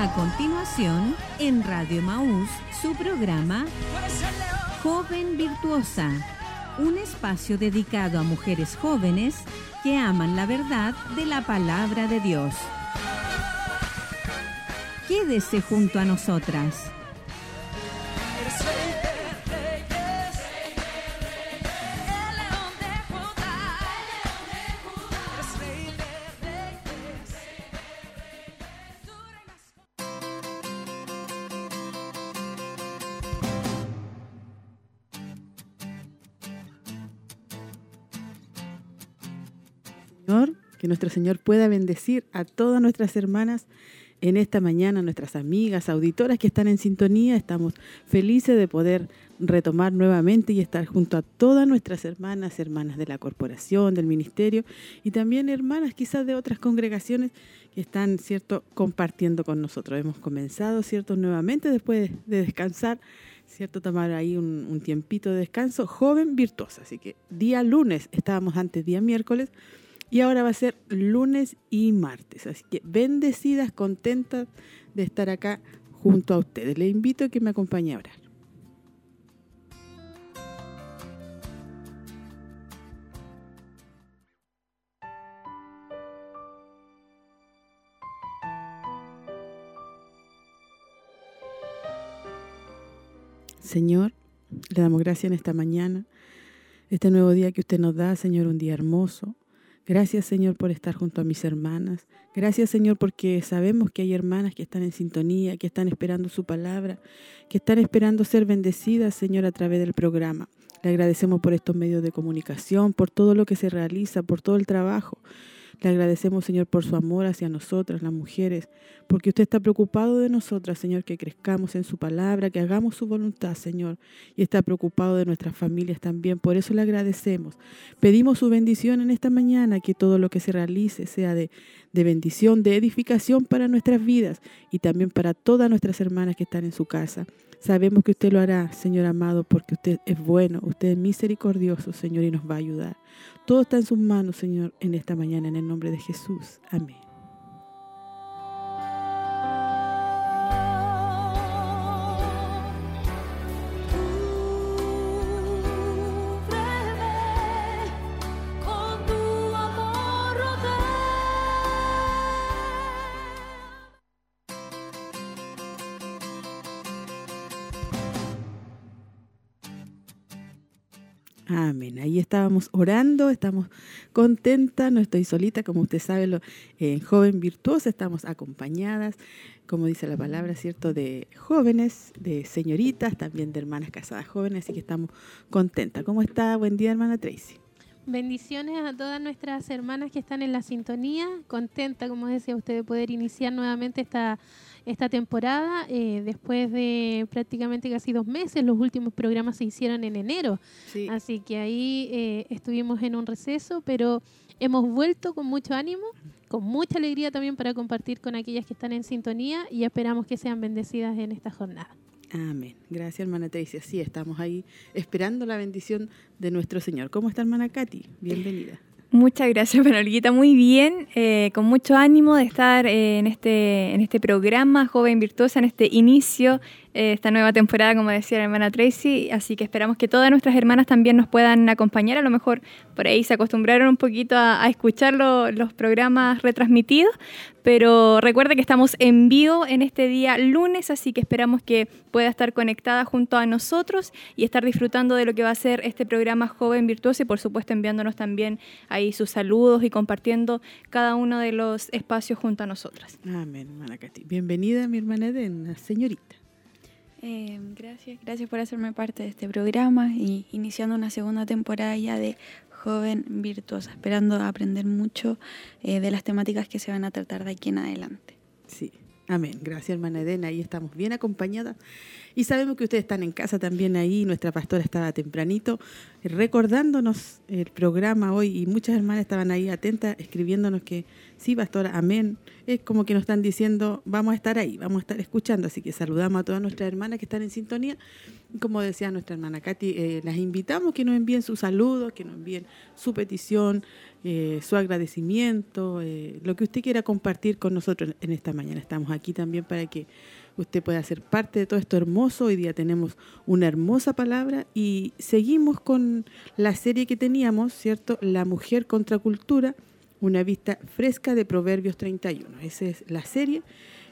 A continuación, en Radio Maús, su programa Joven Virtuosa, un espacio dedicado a mujeres jóvenes que aman la verdad de la palabra de Dios. Quédese junto a nosotras. Nuestro Señor pueda bendecir a todas nuestras hermanas en esta mañana, nuestras amigas, auditoras que están en sintonía. Estamos felices de poder retomar nuevamente y estar junto a todas nuestras hermanas, hermanas de la corporación, del ministerio y también hermanas quizás de otras congregaciones que están, ¿cierto?, compartiendo con nosotros. Hemos comenzado, ¿cierto?, nuevamente después de descansar, ¿cierto?, tomar ahí un, un tiempito de descanso, joven virtuosa. Así que día lunes, estábamos antes día miércoles, y ahora va a ser lunes y martes. Así que bendecidas, contentas de estar acá junto a ustedes. Les invito a que me acompañe a orar. Señor, le damos gracias en esta mañana, este nuevo día que usted nos da, Señor, un día hermoso, Gracias Señor por estar junto a mis hermanas. Gracias Señor porque sabemos que hay hermanas que están en sintonía, que están esperando su palabra, que están esperando ser bendecidas Señor a través del programa. Le agradecemos por estos medios de comunicación, por todo lo que se realiza, por todo el trabajo. Le agradecemos, Señor, por su amor hacia nosotras, las mujeres, porque usted está preocupado de nosotras, Señor, que crezcamos en su palabra, que hagamos su voluntad, Señor, y está preocupado de nuestras familias también. Por eso le agradecemos. Pedimos su bendición en esta mañana, que todo lo que se realice sea de, de bendición, de edificación para nuestras vidas y también para todas nuestras hermanas que están en su casa. Sabemos que usted lo hará, Señor amado, porque usted es bueno, usted es misericordioso, Señor, y nos va a ayudar. Todo está en sus manos, Señor, en esta mañana, en el nombre de Jesús. Amén. Amén. Ahí estábamos orando, estamos contentas, no estoy solita, como usted sabe, lo, en Joven Virtuosa estamos acompañadas, como dice la palabra, ¿cierto?, de jóvenes, de señoritas, también de hermanas casadas jóvenes, así que estamos contentas. ¿Cómo está? Buen día, hermana Tracy. Bendiciones a todas nuestras hermanas que están en la sintonía, contenta, como decía usted, de poder iniciar nuevamente esta esta temporada, eh, después de prácticamente casi dos meses, los últimos programas se hicieron en enero, así que ahí eh, estuvimos en un receso, pero hemos vuelto con mucho ánimo, con mucha alegría también para compartir con aquellas que están en sintonía y esperamos que sean bendecidas en esta jornada. Amén. Gracias, hermana Tracy. Sí, estamos ahí esperando la bendición de nuestro Señor. ¿Cómo está, hermana Katy? Bienvenida. Muchas gracias, Manolita. Muy bien, eh, con mucho ánimo de estar eh, en, este, en este programa Joven Virtuosa, en este inicio esta nueva temporada, como decía la hermana Tracy, así que esperamos que todas nuestras hermanas también nos puedan acompañar, a lo mejor por ahí se acostumbraron un poquito a, escuchar los programas retransmitidos, pero recuerde que estamos en vivo en este día lunes, así que esperamos que pueda estar conectada junto a nosotros y estar disfrutando de lo que va a ser este programa Joven Virtuoso y por supuesto enviándonos también ahí sus saludos y compartiendo cada uno de los espacios junto a nosotras. Amén, hermana Katy. Bienvenida, mi hermana Edena, señorita. Eh, gracias, gracias por hacerme parte de este programa y iniciando una segunda temporada ya de Joven Virtuosa, esperando aprender mucho eh, de las temáticas que se van a tratar de aquí en adelante. Sí, amén. Gracias, hermana Edena. Ahí estamos bien acompañadas y sabemos que ustedes están en casa también ahí. Nuestra pastora estaba tempranito recordándonos el programa hoy y muchas hermanas estaban ahí atentas escribiéndonos que sí, pastora, amén. Es como que nos están diciendo, vamos a estar ahí, vamos a estar escuchando. Así que saludamos a todas nuestras hermanas que están en sintonía Como decía nuestra hermana Katy, eh, las invitamos que nos envíen sus saludos, que nos envíen su petición, eh, su agradecimiento, eh, lo que usted quiera compartir con nosotros en esta mañana. Estamos aquí también para que usted pueda ser parte de todo esto hermoso. Hoy día tenemos una hermosa palabra y seguimos con la serie que teníamos, ¿cierto? La mujer contra cultura, una vista fresca de Proverbios 31. Esa es la serie.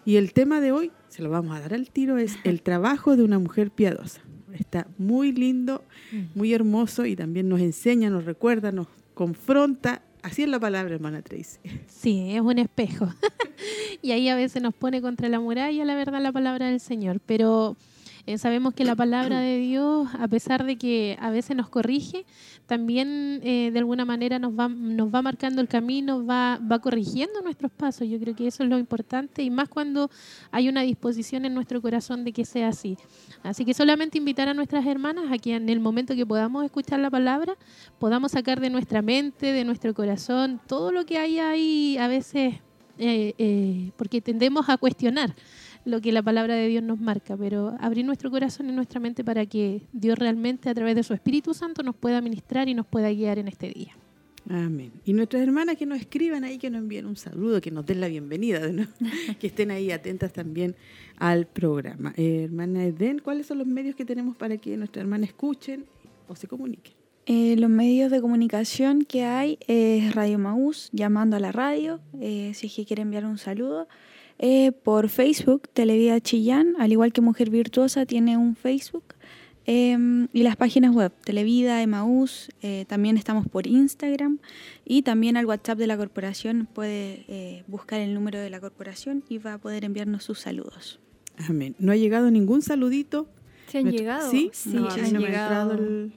Y el tema de hoy, se lo vamos a dar al tiro, es el trabajo de una mujer piadosa. Está muy lindo, mm. muy hermoso y también nos enseña, nos recuerda, nos confronta. Así es la palabra, hermana Tracy. Sí, es un espejo. y ahí a veces nos pone contra la muralla, la verdad, la palabra del Señor. Pero eh, sabemos que la palabra de Dios, a pesar de que a veces nos corrige, también eh, de alguna manera nos va, nos va marcando el camino, va, va corrigiendo nuestros pasos. Yo creo que eso es lo importante y más cuando hay una disposición en nuestro corazón de que sea así. Así que solamente invitar a nuestras hermanas a que en el momento que podamos escuchar la palabra, podamos sacar de nuestra mente, de nuestro corazón, todo lo que hay ahí a veces, eh, porque tendemos a cuestionar lo que la palabra de Dios nos marca, pero abrir nuestro corazón y nuestra mente para que Dios realmente a través de su Espíritu Santo nos pueda ministrar y nos pueda guiar en este día. Amén. Y nuestras hermanas que nos escriban ahí, que nos envíen un saludo, que nos den la bienvenida, que estén ahí atentas también al programa. Eh, hermana Eden, ¿cuáles son los medios que tenemos para que nuestras hermanas escuchen o se comuniquen? Eh, los medios de comunicación que hay es Radio Maús, llamando a la radio, eh, si es que quiere enviar un saludo. Eh, por Facebook, Televida Chillán, al igual que Mujer Virtuosa, tiene un Facebook. Em, y las páginas web, Televida, Emaús, eh, también estamos por Instagram y también al WhatsApp de la corporación puede eh, buscar el número de la corporación y va a poder enviarnos sus saludos. Amén. ¿No ha llegado ningún saludito? ¿Se han llegado? Sí, sí han llegado. El...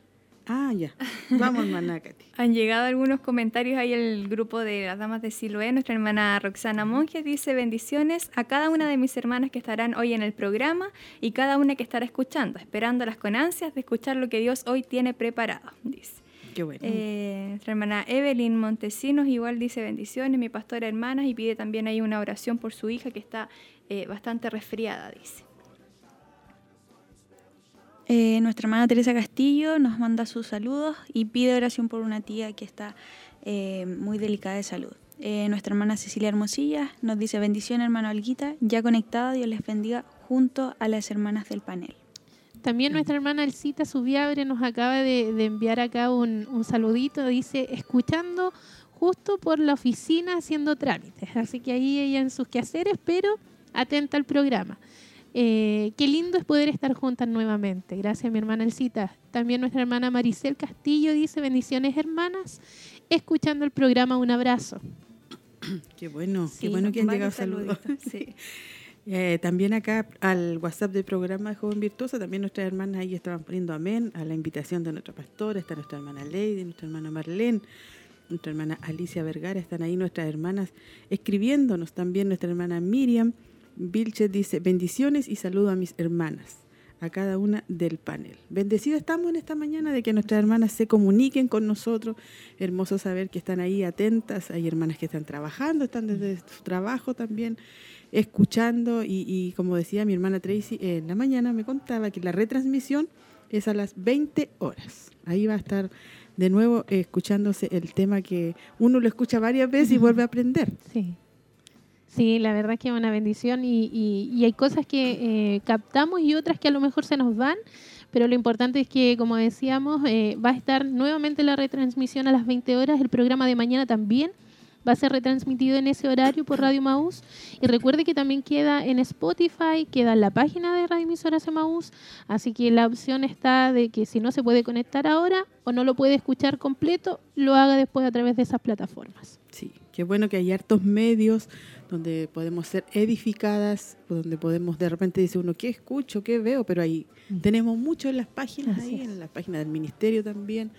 Ah, ya. Vamos, hermana Han llegado algunos comentarios ahí el grupo de las damas de Siloé. Nuestra hermana Roxana Monge dice bendiciones a cada una de mis hermanas que estarán hoy en el programa y cada una que estará escuchando, esperándolas con ansias de escuchar lo que Dios hoy tiene preparado, dice. Qué bueno. Eh, nuestra hermana Evelyn Montesinos igual dice bendiciones, mi pastora hermanas, y pide también ahí una oración por su hija que está eh, bastante resfriada, dice. Eh, nuestra hermana Teresa Castillo nos manda sus saludos y pide oración por una tía que está eh, muy delicada de salud. Eh, nuestra hermana Cecilia Hermosilla nos dice bendición hermano Alguita, ya conectada, Dios les bendiga junto a las hermanas del panel. También nuestra hermana Elcita Subiabre nos acaba de, enviar acá un, un, saludito, dice, escuchando justo por la oficina haciendo trámites. Así que ahí ella en sus quehaceres, pero atenta al programa. Eh, qué lindo es poder estar juntas nuevamente. Gracias, mi hermana Elcita. También nuestra hermana Maricel Castillo dice bendiciones, hermanas. Escuchando el programa, un abrazo. Qué bueno, qué bueno que han llegado saludos. Eh, también acá al WhatsApp del programa de Joven Virtuosa, también nuestras hermanas ahí estaban poniendo amén a la invitación de nuestra pastora, está nuestra hermana Lady, nuestra hermana Marlene, nuestra hermana Alicia Vergara, están ahí nuestras hermanas escribiéndonos también, nuestra hermana Miriam, Vilches dice, bendiciones y saludo a mis hermanas, a cada una del panel. Bendecidos estamos en esta mañana de que nuestras hermanas se comuniquen con nosotros. Hermoso saber que están ahí atentas. Hay hermanas que están trabajando, están desde su trabajo también, escuchando. Y, como decía mi hermana Tracy, en la mañana me contaba que la retransmisión es a las 20 horas. Ahí va a estar de nuevo escuchándose el tema que uno lo escucha varias veces y vuelve a aprender. Sí. Sí, la verdad que es una bendición y, y, hay cosas que eh, captamos y otras que a lo mejor se nos van, pero lo importante es que, como decíamos, eh, va a estar nuevamente la retransmisión a las 20 horas, el programa de mañana también va a ser retransmitido en ese horario por Radio Maús. Y recuerde que también queda en Spotify, queda en la página de Radio Emisoras Maús. Así que la opción está de que si no se puede conectar ahora o no lo puede escuchar completo, lo haga después a través de esas plataformas. Sí, qué bueno que hay hartos medios donde podemos ser edificadas, donde podemos de repente dice uno, ¿qué escucho? ¿Qué veo? Pero ahí mm. tenemos mucho en las páginas, ahí, en las páginas del ministerio también,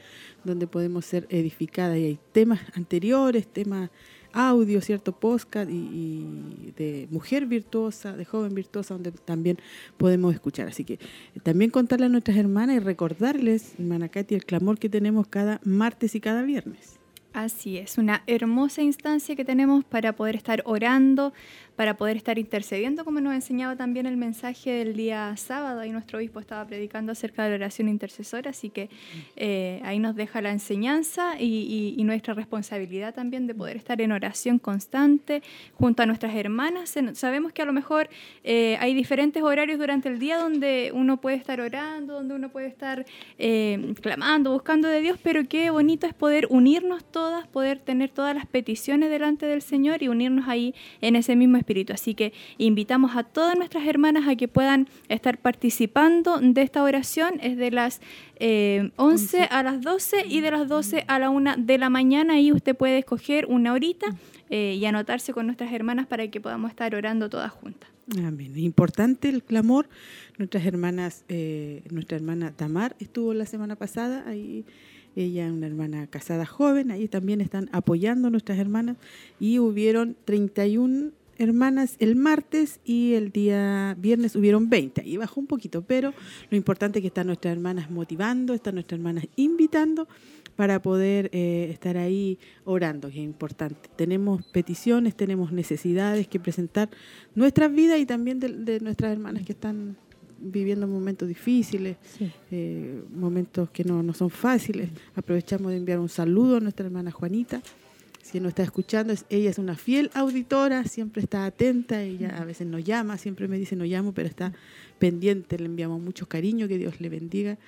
donde podemos ser edificadas. Y hay temas anteriores, temas audio, ¿cierto? Podcast y, de mujer virtuosa, de joven virtuosa, donde también podemos escuchar. Así que eh, también contarle a nuestras hermanas y recordarles, hermana Katy, el clamor que tenemos cada martes y cada viernes. Así es, una hermosa instancia que tenemos para poder estar orando, para poder estar intercediendo, como nos enseñaba también el mensaje del día sábado. Ahí nuestro obispo estaba predicando acerca de la oración intercesora, así que eh, ahí nos deja la enseñanza y, nuestra responsabilidad también de poder estar en oración constante junto a nuestras hermanas. Sabemos que a lo mejor eh, hay diferentes horarios durante el día donde uno puede estar orando, donde uno puede estar eh, clamando, buscando de Dios, pero qué bonito es poder unirnos todas, poder tener todas las peticiones delante del Señor y unirnos ahí en ese mismo espíritu. Así que invitamos a todas nuestras hermanas a que puedan estar participando de esta oración. Es de las 11 eh, a las 12 y de las 12 a la 1 de la mañana. Ahí usted puede escoger una horita eh, y anotarse con nuestras hermanas para que podamos estar orando todas juntas. Amén. Importante el clamor. Nuestras hermanas, eh, nuestra hermana Tamar estuvo la semana pasada ahí. Ella es una hermana casada joven, ahí también están apoyando a nuestras hermanas y hubieron 31 hermanas el martes y el día viernes hubieron 20. Ahí bajó un poquito, pero lo importante es que están nuestras hermanas motivando, están nuestras hermanas invitando para poder eh, estar ahí orando, que es importante. Tenemos peticiones, tenemos necesidades que presentar nuestras vidas y también de, nuestras hermanas que están viviendo momentos difíciles, eh, momentos que no, no son fáciles. Aprovechamos de enviar un saludo a nuestra hermana Juanita, si no está escuchando, ella es una fiel auditora, siempre está atenta, ella a veces nos llama, siempre me dice no llamo, pero está pendiente, le enviamos mucho cariño, que Dios le bendiga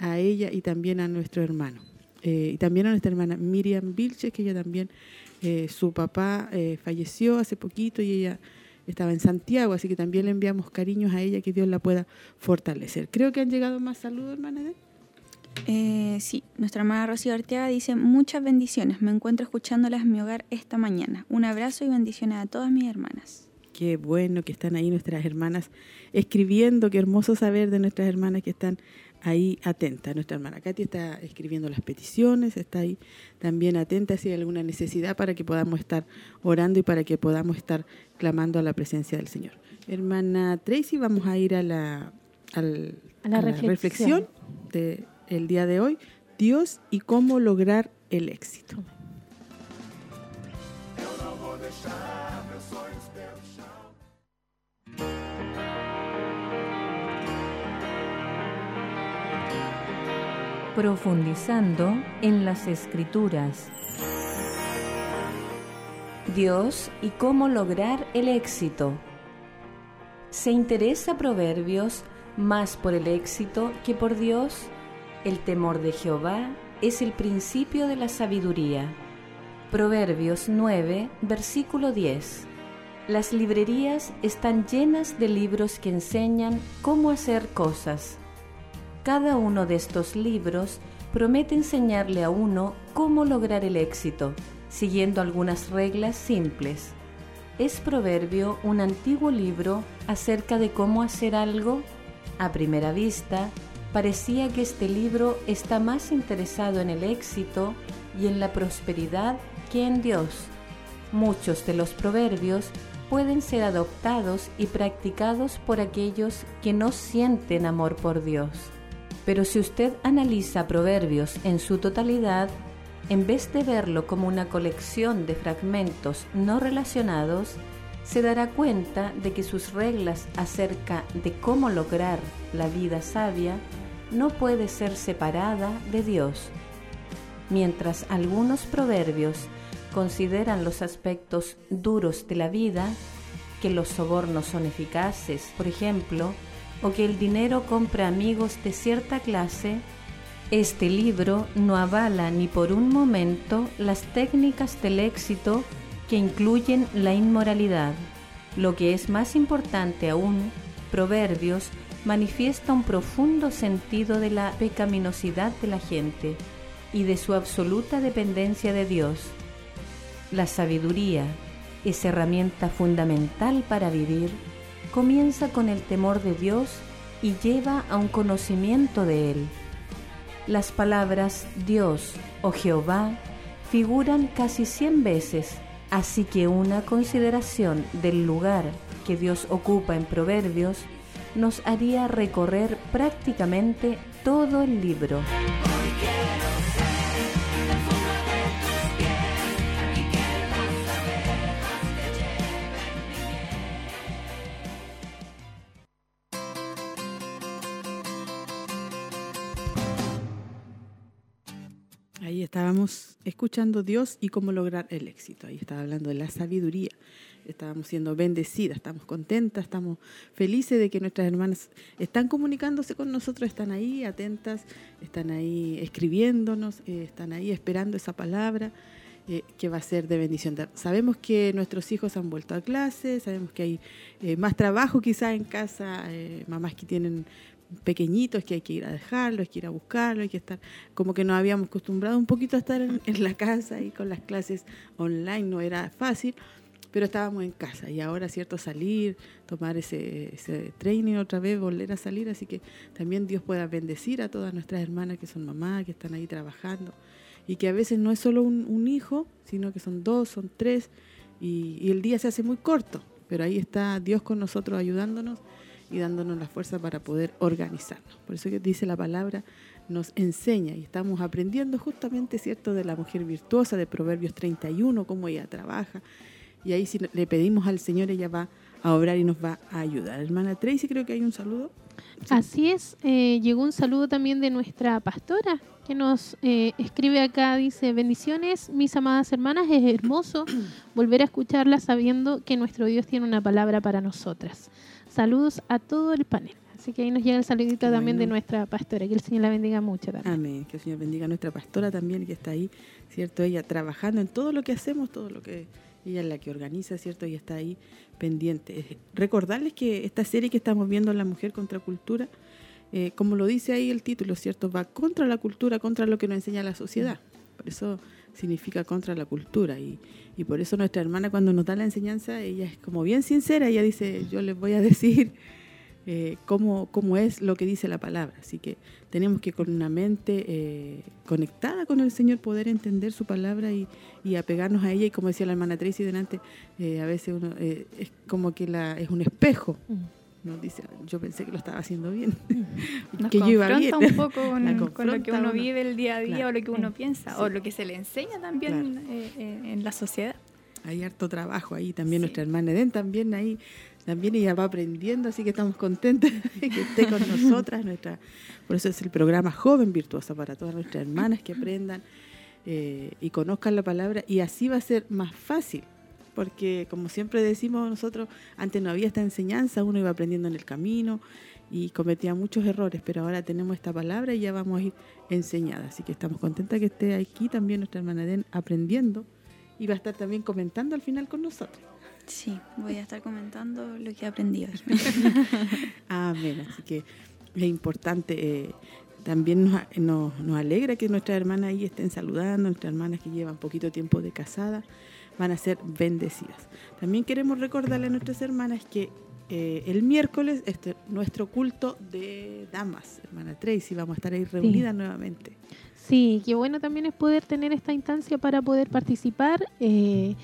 a ella y también a nuestro hermano. Eh, y también a nuestra hermana Miriam Vilches, que ella también, eh, su papá eh, falleció hace poquito y ella estaba en Santiago, así que también le enviamos cariños a ella, que Dios la pueda fortalecer. Creo que han llegado más saludos, hermana Edith. Eh, sí, nuestra hermana Rocío Arteaga dice muchas bendiciones. Me encuentro escuchándolas en mi hogar esta mañana. Un abrazo y bendiciones a todas mis hermanas. Qué bueno que están ahí nuestras hermanas escribiendo. Qué hermoso saber de nuestras hermanas que están ahí atentas. Nuestra hermana Katy está escribiendo las peticiones, está ahí también atenta si hay alguna necesidad para que podamos estar orando y para que podamos estar clamando a la presencia del Señor. Hermana Tracy, vamos a ir a la, a la reflexión de el día de hoy, Dios y cómo lograr el éxito. Profundizando en las escrituras. Dios y cómo lograr el éxito. ¿Se interesa Proverbios más por el éxito que por Dios? El temor de Jehová es el principio de la sabiduría. Proverbios 9, versículo 10. Las librerías están llenas de libros que enseñan cómo hacer cosas. Cada uno de estos libros promete enseñarle a uno cómo lograr el éxito, siguiendo algunas reglas simples. ¿Es Proverbio un antiguo libro acerca de cómo hacer algo? A primera vista, parecía que este libro está más interesado en el éxito y en la prosperidad que en Dios. Muchos de los proverbios pueden ser adoptados y practicados por aquellos que no sienten amor por Dios. Pero si usted analiza proverbios en su totalidad, en vez de verlo como una colección de fragmentos no relacionados, se dará cuenta de que sus reglas acerca de cómo lograr la vida sabia no puede ser separada de Dios. Mientras algunos proverbios consideran los aspectos duros de la vida, que los sobornos son eficaces, por ejemplo, o que el dinero compra amigos de cierta clase, este libro no avala ni por un momento las técnicas del éxito que incluyen la inmoralidad. Lo que es más importante aún, Proverbios manifiesta un profundo sentido de la pecaminosidad de la gente y de su absoluta dependencia de Dios. La sabiduría, esa herramienta fundamental para vivir, comienza con el temor de Dios y lleva a un conocimiento de Él. Las palabras Dios o Jehová figuran casi cien veces, así que una consideración del lugar que Dios ocupa en Proverbios nos haría recorrer prácticamente todo el libro. Ahí estábamos escuchando Dios y cómo lograr el éxito. Ahí estaba hablando de la sabiduría. Estábamos siendo bendecidas, estamos contentas, estamos felices de que nuestras hermanas están comunicándose con nosotros, están ahí atentas, están ahí escribiéndonos, eh, están ahí esperando esa palabra eh, que va a ser de bendición. Sabemos que nuestros hijos han vuelto a clase, sabemos que hay eh, más trabajo quizás en casa, mamás que tienen pequeñitos que hay que ir a dejarlos, hay que ir a buscarlos, hay que estar, como que nos habíamos acostumbrado un poquito a estar en, la casa y con las clases online no era fácil, pero estábamos en casa y ahora, cierto, salir, tomar ese, ese training otra vez, volver a salir, así que también Dios pueda bendecir a todas nuestras hermanas que son mamás, que están ahí trabajando y que a veces no es solo un, hijo, sino que son dos, son tres y, y el día se hace muy corto, pero ahí está Dios con nosotros ayudándonos y dándonos la fuerza para poder organizarnos. Por eso que dice la palabra, nos enseña y estamos aprendiendo justamente, ¿cierto?, de la mujer virtuosa, de Proverbios 31, cómo ella trabaja. Y ahí si le pedimos al Señor, ella va a obrar y nos va a ayudar. Hermana Tracy, creo que hay un saludo. Así es, eh, llegó un saludo también de nuestra pastora que nos eh, escribe acá, dice, bendiciones, mis amadas hermanas, es hermoso volver a escucharla sabiendo que nuestro Dios tiene una palabra para nosotras. Saludos a todo el panel. Así que ahí nos llega el saludito también de nuestra pastora. Que el Señor la bendiga mucho también. Amén. Que el Señor bendiga a nuestra pastora también, que está ahí, ¿cierto? Ella trabajando en todo lo que hacemos, todo lo que ella es la que organiza, ¿cierto? Y está ahí pendiente. Recordarles que esta serie que estamos viendo, La Mujer contra Cultura, eh, como lo dice ahí el título, ¿cierto? Va contra la cultura, contra lo que nos enseña la sociedad. Por eso significa contra la cultura. Y, y por eso nuestra hermana cuando nos da la enseñanza, ella es como bien sincera, ella dice, yo les voy a decir eh, cómo, cómo, es lo que dice la palabra. Así que tenemos que con una mente eh, conectada con el Señor poder entender su palabra y, y, apegarnos a ella. Y como decía la hermana Tracy delante, eh, a veces uno es como que la, es un espejo. Mm nos dice, yo pensé que lo estaba haciendo bien. Nos que yo iba bien. un poco con, lo que uno vive el día a día o lo que uno piensa o lo que se le enseña también eh, eh, en la sociedad. Hay harto trabajo ahí, también nuestra hermana Eden también ahí, también ella va aprendiendo, así que estamos contentos de que esté con nosotras. nuestra Por eso es el programa Joven Virtuosa para todas nuestras hermanas que aprendan eh, y conozcan la palabra y así va a ser más fácil porque como siempre decimos nosotros, antes no había esta enseñanza, uno iba aprendiendo en el camino y cometía muchos errores, pero ahora tenemos esta palabra y ya vamos a ir enseñada. Así que estamos contentas que esté aquí también nuestra hermana Den aprendiendo y va a estar también comentando al final con nosotros. Sí, voy a estar comentando lo que he aprendido. Amén, así que es importante. Eh, también nos, nos, nos, alegra que nuestras hermanas ahí estén saludando, nuestras hermanas que llevan poquito tiempo de casada van a ser bendecidas. También queremos recordarle a nuestras hermanas que eh, el miércoles este, nuestro culto de damas, hermana Tracy, vamos a estar ahí reunidas nuevamente. Sí, qué bueno también es poder tener esta instancia para poder participar. Eh,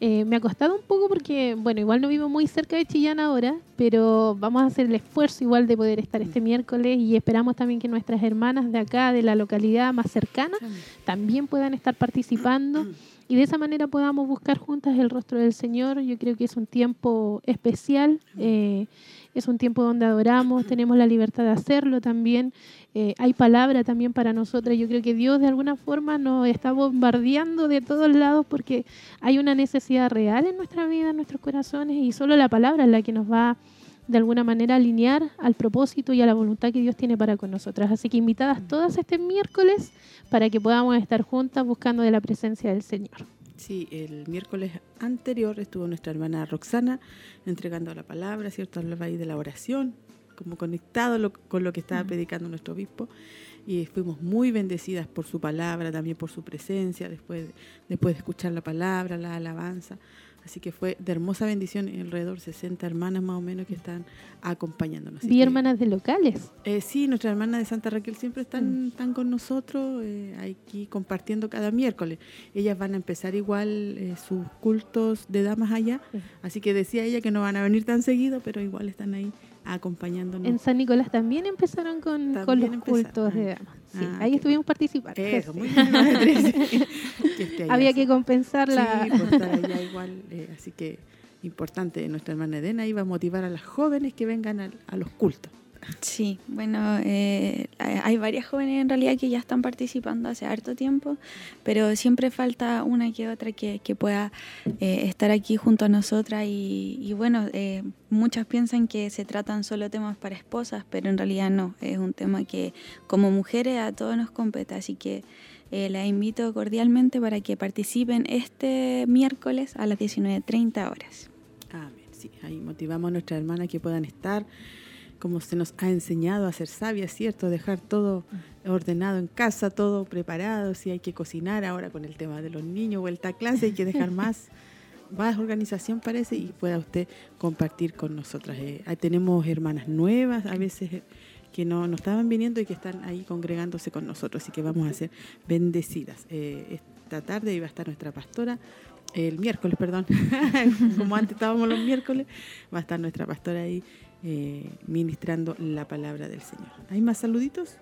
eh, me ha costado un poco porque, bueno, igual no vivo muy cerca de Chillán ahora, pero vamos a hacer el esfuerzo igual de poder estar este miércoles y esperamos también que nuestras hermanas de acá, de la localidad más cercana, también puedan estar participando y de esa manera podamos buscar juntas el rostro del Señor. Yo creo que es un tiempo especial, eh, es un tiempo donde adoramos, tenemos la libertad de hacerlo también. Eh, hay palabra también para nosotras. Yo creo que Dios de alguna forma nos está bombardeando de todos lados porque hay una necesidad real en nuestra vida, en nuestros corazones y solo la palabra es la que nos va de alguna manera alinear al propósito y a la voluntad que Dios tiene para con nosotras. Así que invitadas todas este miércoles para que podamos estar juntas buscando de la presencia del Señor. Sí, el miércoles anterior estuvo nuestra hermana Roxana entregando la palabra, ¿cierto? Hablaba ahí de la oración, como conectado con lo que estaba predicando nuestro obispo y fuimos muy bendecidas por su palabra, también por su presencia, después, después de escuchar la palabra, la alabanza. Así que fue de hermosa bendición, alrededor 60 hermanas más o menos que están acompañándonos. ¿Y hermanas de locales? Eh, sí, nuestras hermanas de Santa Raquel siempre están, mm. están con nosotros, eh, aquí compartiendo cada miércoles. Ellas van a empezar igual eh, sus cultos de damas allá, así que decía ella que no van a venir tan seguido, pero igual están ahí acompañándonos. En San Nicolás también empezaron con, con los cultos de damas. Sí, ah, ahí estuvimos participando. Eso, muy Había que compensar la... Sí, pues, estar allá igual, eh, así que importante, nuestra hermana Edena iba a motivar a las jóvenes que vengan a, los cultos. Sí, bueno, eh, hay varias jóvenes en realidad que ya están participando hace harto tiempo, pero siempre falta una que otra que, pueda eh, estar aquí junto a nosotras y, bueno, eh, muchas piensan que se tratan solo temas para esposas, pero en realidad no, es un tema que como mujeres a todos nos compete, así que la invito cordialmente para que participen este miércoles a las 19.30 horas. Amén, sí, ahí motivamos a nuestras hermanas que puedan estar como se nos ha enseñado a ser sabias, ¿cierto? Dejar todo ordenado en casa, todo preparado, si hay que cocinar ahora con el tema de los niños, vuelta a clase, hay que dejar más, más organización parece y pueda usted compartir con nosotras. Eh, tenemos hermanas nuevas, a veces eh, que no, no, estaban viniendo y que están ahí congregándose con nosotros, así que vamos a ser bendecidas. Eh, esta tarde iba a estar nuestra pastora, el miércoles, perdón, como antes estábamos los miércoles, va a estar nuestra pastora ahí eh, ministrando la palabra del Señor. ¿Hay más saluditos?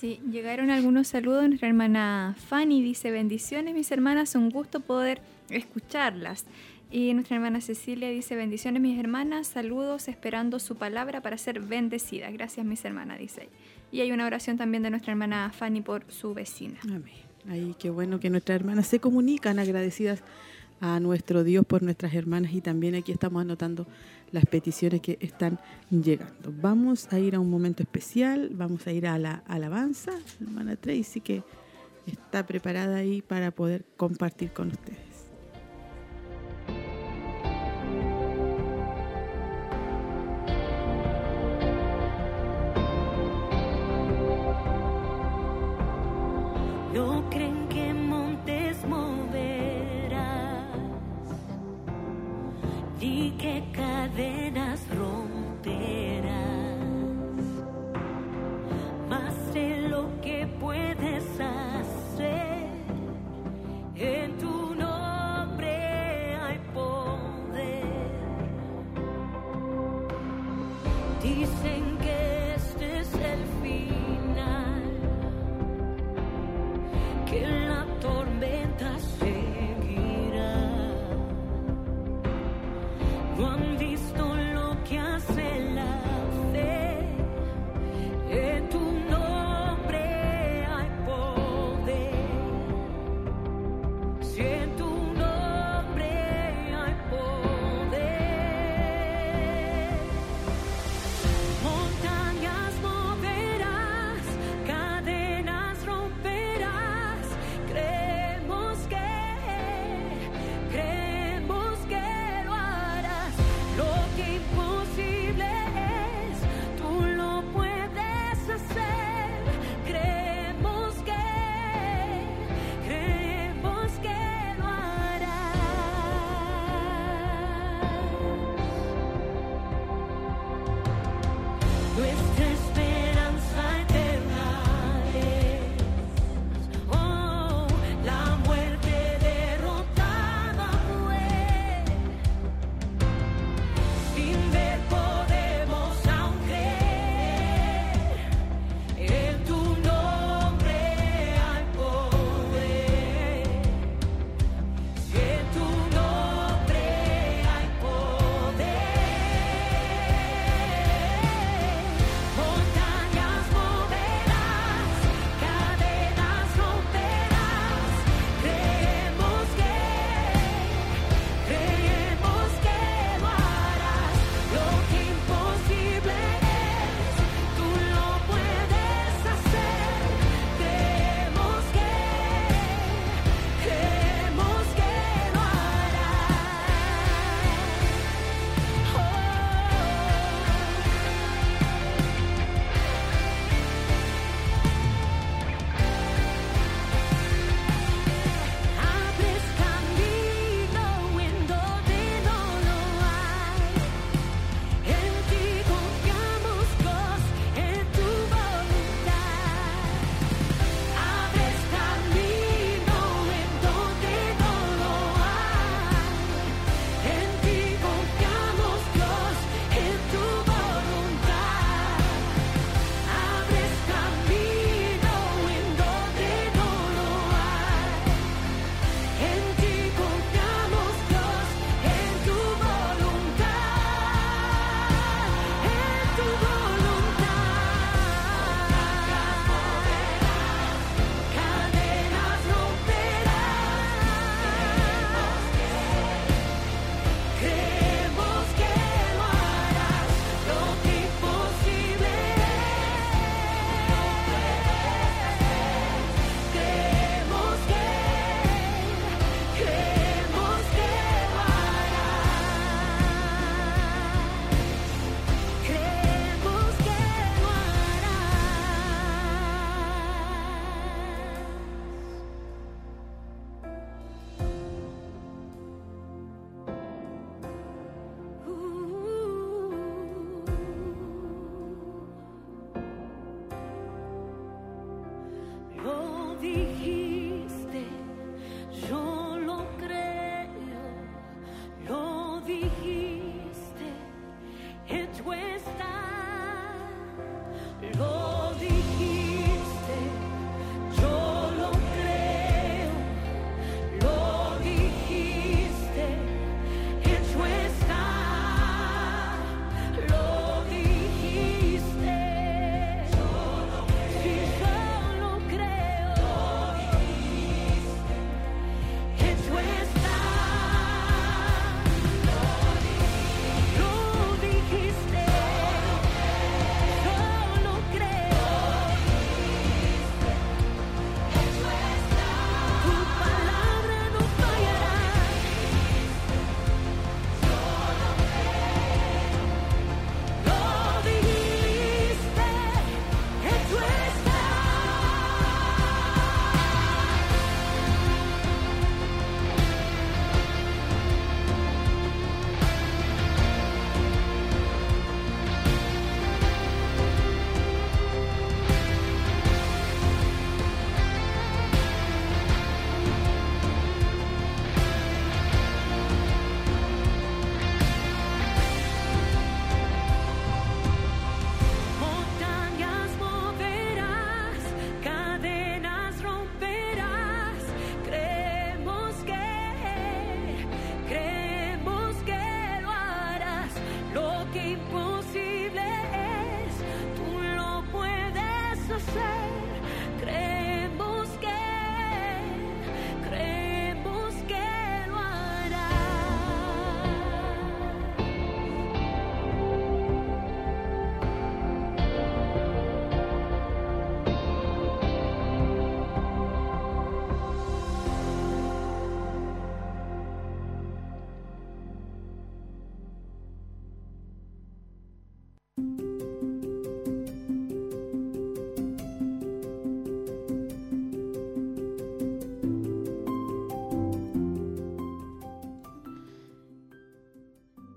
Sí, llegaron algunos saludos. Nuestra hermana Fanny dice, bendiciones mis hermanas, un gusto poder escucharlas. Y nuestra hermana Cecilia dice, bendiciones mis hermanas, saludos esperando su palabra para ser bendecida. Gracias mis hermanas, dice. Y hay una oración también de nuestra hermana Fanny por su vecina. Amén. Ahí qué bueno que nuestras hermanas se comunican agradecidas a nuestro Dios por nuestras hermanas y también aquí estamos anotando las peticiones que están llegando. Vamos a ir a un momento especial, vamos a ir a la alabanza, hermana Tracy que está preparada ahí para poder compartir con ustedes.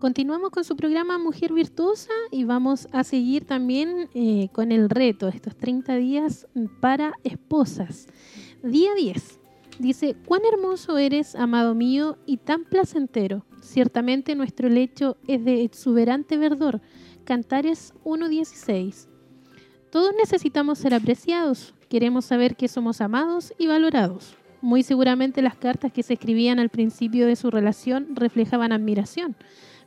Continuamos con su programa Mujer Virtuosa y vamos a seguir también eh, con el reto, estos 30 días para esposas. Día 10. Dice, cuán hermoso eres, amado mío, y tan placentero. Ciertamente nuestro lecho es de exuberante verdor. Cantares 1.16. Todos necesitamos ser apreciados, queremos saber que somos amados y valorados. Muy seguramente las cartas que se escribían al principio de su relación reflejaban admiración,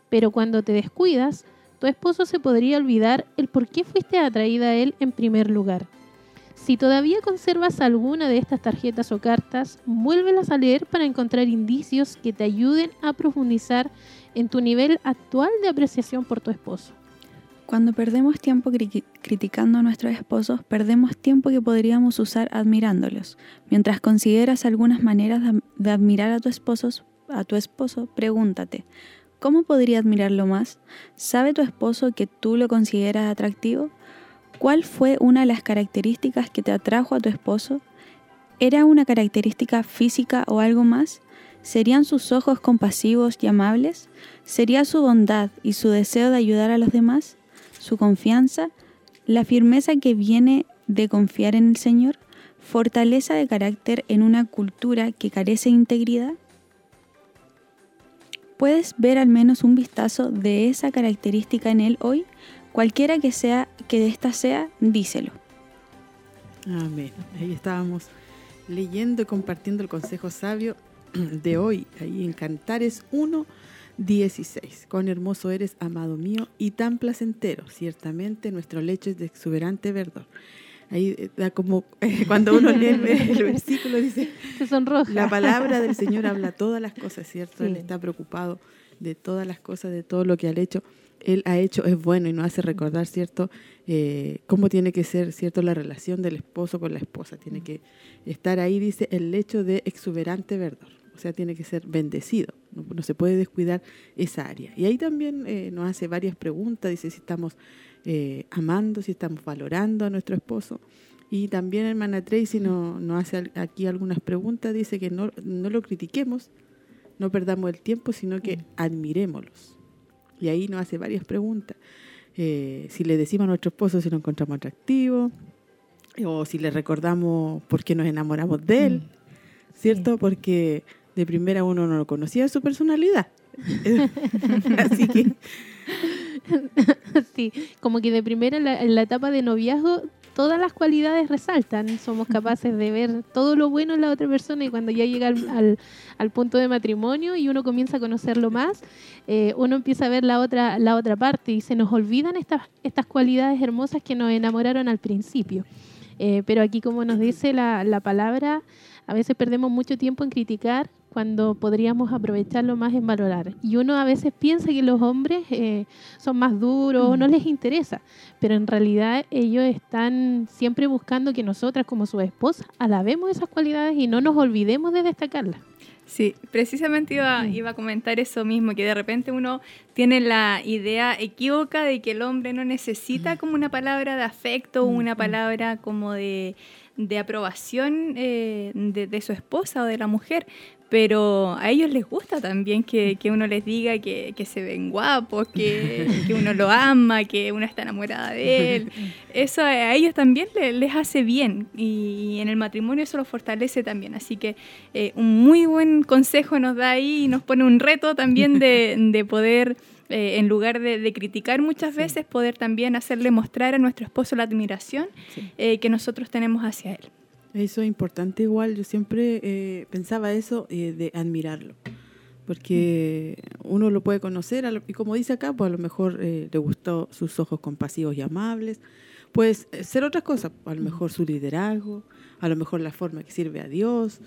pero cuando te descuidas, tu esposo se podría olvidar el por qué fuiste atraída a él en primer lugar. Si todavía conservas alguna de estas tarjetas o cartas, vuélvelas a leer para encontrar indicios que te ayuden a profundizar en tu nivel actual de apreciación por tu esposo. Cuando perdemos tiempo criticando a nuestros esposos, perdemos tiempo que podríamos usar admirándolos. Mientras consideras algunas maneras de admirar a tu esposo, a tu esposo, pregúntate, ¿cómo podría admirarlo más? ¿Sabe tu esposo que tú lo consideras atractivo? ¿Cuál fue una de las características que te atrajo a tu esposo? ¿Era una característica física o algo más? ¿Serían sus ojos compasivos y amables? ¿Sería su bondad y su deseo de ayudar a los demás? su confianza, la firmeza que viene de confiar en el Señor, fortaleza de carácter en una cultura que carece de integridad? ¿Puedes ver al menos un vistazo de esa característica en él hoy? Cualquiera que sea que esta sea, díselo. Amén. Ahí estábamos leyendo y compartiendo el consejo sabio de hoy, ahí en Cantares 1, 16. Cuán hermoso eres, amado mío, y tan placentero. Ciertamente nuestro lecho es de exuberante verdor. Ahí eh, da como eh, cuando uno lee el, versículo dice, la palabra del Señor habla todas las cosas, ¿cierto? Él está preocupado de todas las cosas, de todo lo que ha hecho. Él ha hecho es bueno y nos hace recordar, ¿cierto? Eh, cómo tiene que ser, ¿cierto? La relación del esposo con la esposa. Tiene que estar ahí, dice, el lecho de exuberante verdor o sea, tiene que ser bendecido, no, se puede descuidar esa área. Y ahí también eh, nos hace varias preguntas, dice si estamos eh, amando, si estamos valorando a nuestro esposo. Y también hermana Tracy nos, nos hace aquí algunas preguntas, dice que no, no lo critiquemos, no perdamos el tiempo, sino que mm. admirémoslos. Y ahí nos hace varias preguntas. Eh, si le decimos a nuestro esposo si lo encontramos atractivo, o si le recordamos por qué nos enamoramos de él, mm. ¿cierto? Porque de primera uno no lo conocía su personalidad. Así que... Sí, como que de primera en la, etapa de noviazgo todas las cualidades resaltan, somos capaces de ver todo lo bueno en la otra persona y cuando ya llega al, al, punto de matrimonio y uno comienza a conocerlo más, eh, uno empieza a ver la otra, la otra parte y se nos olvidan estas, estas cualidades hermosas que nos enamoraron al principio. Eh, pero aquí, como nos dice la, la palabra, a veces perdemos mucho tiempo en criticar cuando podríamos aprovecharlo más en valorar. Y uno a veces piensa que los hombres eh, son más duros, o no les interesa, pero en realidad ellos están siempre buscando que nosotras como su esposa alabemos esas cualidades y no nos olvidemos de destacarlas. Sí, precisamente iba, iba, a comentar eso mismo, que de repente uno tiene la idea equívoca de que el hombre no necesita como una palabra de afecto una palabra como de, aprobación eh, de, de, su esposa o de la mujer, pero a ellos les gusta también que, uno les diga que, se ven guapos, que, uno lo ama, que uno está enamorada de él. Eso a ellos también les, hace bien y en el matrimonio eso los fortalece también. Así que eh, un muy buen consejo nos da ahí y nos pone un reto también de, poder... Eh, en lugar de, criticar muchas veces, poder también hacerle mostrar a nuestro esposo la admiración eh, que nosotros tenemos hacia él. Eso es importante igual, yo siempre eh, pensaba eso eh, de admirarlo, porque uno lo puede conocer y como dice acá, pues a lo mejor eh, le gustó sus ojos compasivos y amables, puede ser otras cosas, a lo mejor su liderazgo, a lo mejor la forma que sirve a Dios,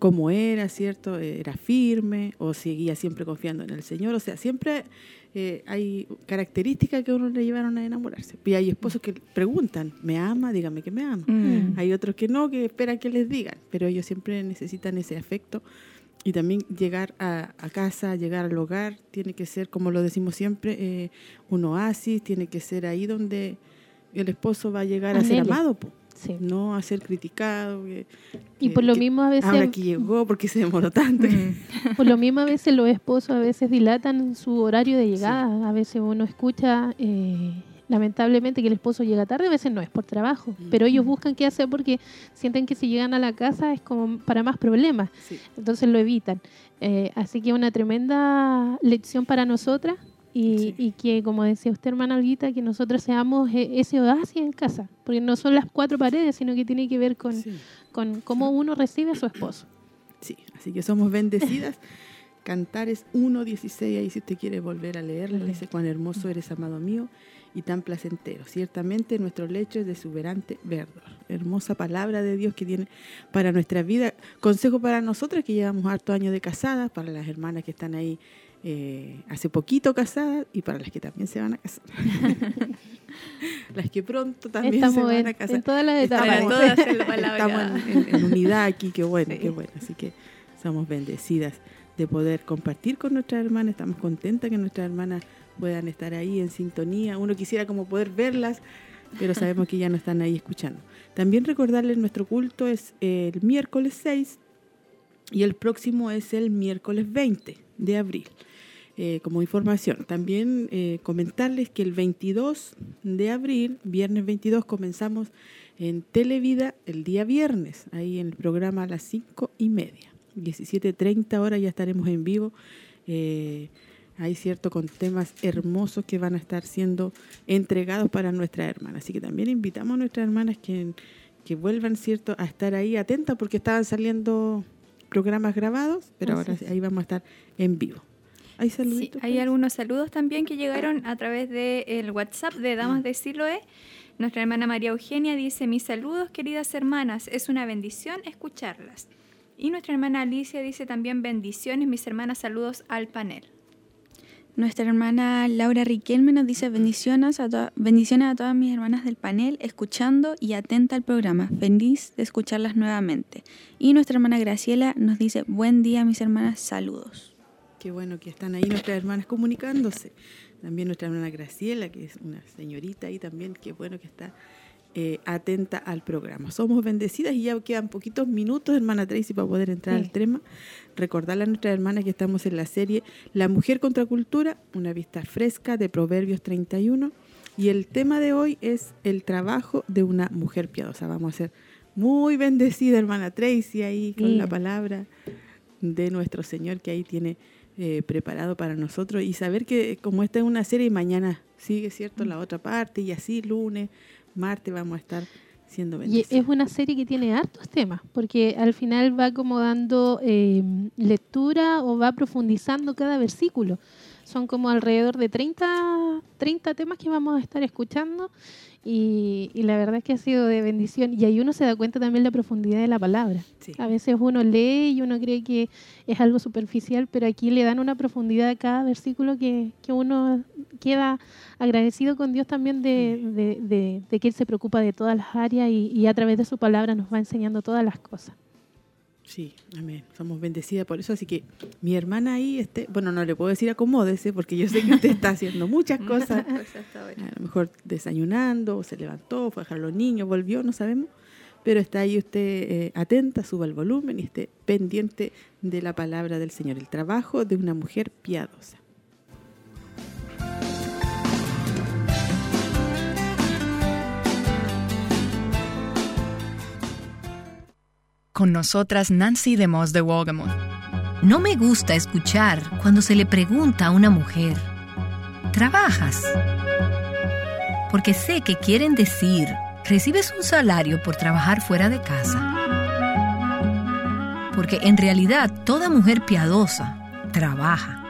cómo era, ¿cierto? Era firme o seguía siempre confiando en el Señor, o sea, siempre eh, hay características que a uno le llevaron a enamorarse. Y hay esposos que preguntan, ¿me ama? Dígame que me ama. Mm. Hay otros que no, que esperan que les digan, pero ellos siempre necesitan ese afecto. Y también llegar a, casa, llegar al hogar, tiene que ser, como lo decimos siempre, eh, un oasis, tiene que ser ahí donde el esposo va a llegar a ser amado. No a ser criticado. y por lo mismo a veces... Ahora que llegó, porque se demoró tanto. Mm. por lo mismo a veces los esposos a veces dilatan su horario de llegada. A veces uno escucha... Eh, lamentablemente que el esposo llega tarde, a veces no es por trabajo, mm. pero ellos buscan qué hacer porque sienten que si llegan a la casa es como para más problemas, entonces lo evitan. Eh, así que una tremenda lección para nosotras y, que, como decía usted, hermana Olguita, que nosotros seamos e, ese oasis en casa, porque no son las cuatro paredes, sino que tiene que ver con, con cómo uno recibe a su esposo. Sí, así que somos bendecidas. Cantares 1.16, ahí si usted quiere volver a leerlo, dice, cuán hermoso eres, amado mío, y tan placentero. Ciertamente nuestro lecho es de exuberante verdor. Hermosa palabra de Dios que tiene para nuestra vida. Consejo para nosotras que llevamos harto años de casadas, para las hermanas que están ahí eh, hace poquito casadas y para las que también se van a casar. las que pronto también se van a casar. En todas las etapas. Estamos, en, unidad aquí, qué bueno, qué bueno. Así que somos bendecidas de poder compartir con nuestras hermanas. Estamos contentas que nuestras hermanas puedan estar ahí en sintonía. Uno quisiera como poder verlas, pero sabemos que ya no están ahí escuchando. También recordarles, nuestro culto es el miércoles 6 y el próximo es el miércoles 20 de abril. Eh, como información. También eh, comentarles que el 22 de abril, viernes 22, comenzamos en Televida el día viernes, ahí en el programa a las 5 y media. 17.30 horas ya estaremos en vivo. Eh, hay cierto con temas hermosos que van a estar siendo entregados para nuestras hermanas. Así que también invitamos a nuestras hermanas que, que vuelvan cierto a estar ahí atentas porque estaban saliendo programas grabados, pero ahora ahí vamos a estar en vivo. ¿Hay hay algunos saludos también que llegaron a través del WhatsApp de Damas mm. de Siloé. Nuestra hermana María Eugenia dice, mis saludos queridas hermanas, es una bendición escucharlas. Y nuestra hermana Alicia dice también bendiciones, mis hermanas, saludos al panel. Nuestra hermana Laura Riquelme nos dice bendiciones a, bendiciones a todas mis hermanas del panel, escuchando y atenta al programa. Feliz de escucharlas nuevamente. Y nuestra hermana Graciela nos dice buen día mis hermanas, saludos. Qué bueno que están ahí nuestras hermanas comunicándose. También nuestra hermana Graciela, que es una señorita ahí también, qué bueno que está eh, atenta al programa. Somos bendecidas y ya quedan poquitos minutos, hermana Tracy, para poder entrar al tema. Recordarle a nuestras hermanas que estamos en la serie La Mujer contra Cultura, una vista fresca de Proverbios 31. Y el tema de hoy es el trabajo de una mujer piadosa. Vamos a ser muy bendecida, hermana Tracy, ahí con la palabra de nuestro Señor que ahí tiene eh, preparado para nosotros y saber que como esta es una serie y mañana sigue, ¿cierto? La otra parte y así lunes, martes vamos a estar siendo bendecidos. Y es una serie que tiene hartos temas, porque al final va como dando eh, lectura o va profundizando cada versículo. Son como alrededor de 30, 30 temas que vamos a estar escuchando y, la verdad es que ha sido de bendición. Y ahí uno se da cuenta también de la profundidad de la palabra. A veces uno lee y uno cree que es algo superficial, pero aquí le dan una profundidad a cada versículo que, que uno queda agradecido con Dios también de, de, de, que Él se preocupa de todas las áreas y, y a través de su palabra nos va enseñando todas las cosas. Sí, amén. Somos bendecidas por eso. Así que mi hermana ahí, este, bueno, no le puedo decir acomódese porque yo sé que usted está haciendo muchas cosas. a lo mejor desayunando, se levantó, fue a dejar a los niños, volvió, no sabemos. Pero está ahí usted eh, atenta, suba el volumen y esté pendiente de la palabra del Señor, el trabajo de una mujer piadosa. Con nosotras Nancy DeMoss de Wogamon. No me gusta escuchar cuando se le pregunta a una mujer, ¿trabajas? Porque sé que quieren decir, recibes un salario por trabajar fuera de casa. Porque en realidad toda mujer piadosa trabaja.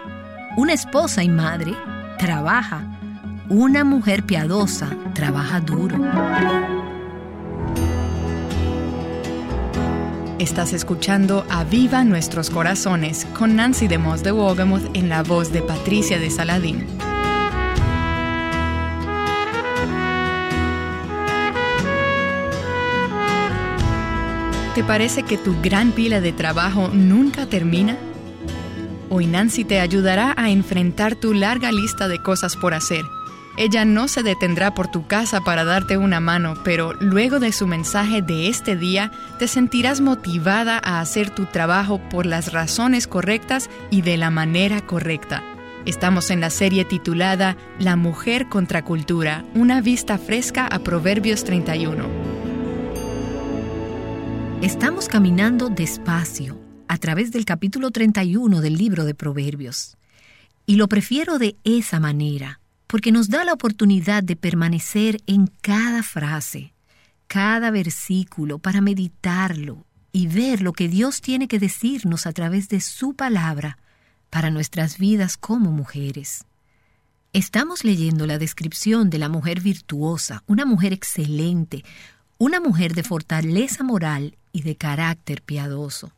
Una esposa y madre trabaja. Una mujer piadosa trabaja duro. Estás escuchando A Viva Nuestros Corazones con Nancy de Moss de Wogamoth en la voz de Patricia de Saladín. ¿Te parece que tu gran pila de trabajo nunca termina? Hoy Nancy te ayudará a enfrentar tu larga lista de cosas por hacer Ella no se detendrá por tu casa para darte una mano, pero luego de su mensaje de este día, te sentirás motivada a hacer tu trabajo por las razones correctas y de la manera correcta. Estamos en la serie titulada La mujer contra cultura, una vista fresca a Proverbios 31. Estamos caminando despacio a través del capítulo 31 del libro de Proverbios. Y lo prefiero de esa manera porque nos da la oportunidad de permanecer en cada frase, cada versículo para meditarlo y ver lo que Dios tiene que decirnos a través de su palabra para nuestras vidas como mujeres. Estamos leyendo la descripción de la mujer virtuosa, una mujer excelente, una mujer de fortaleza moral y de carácter piadoso,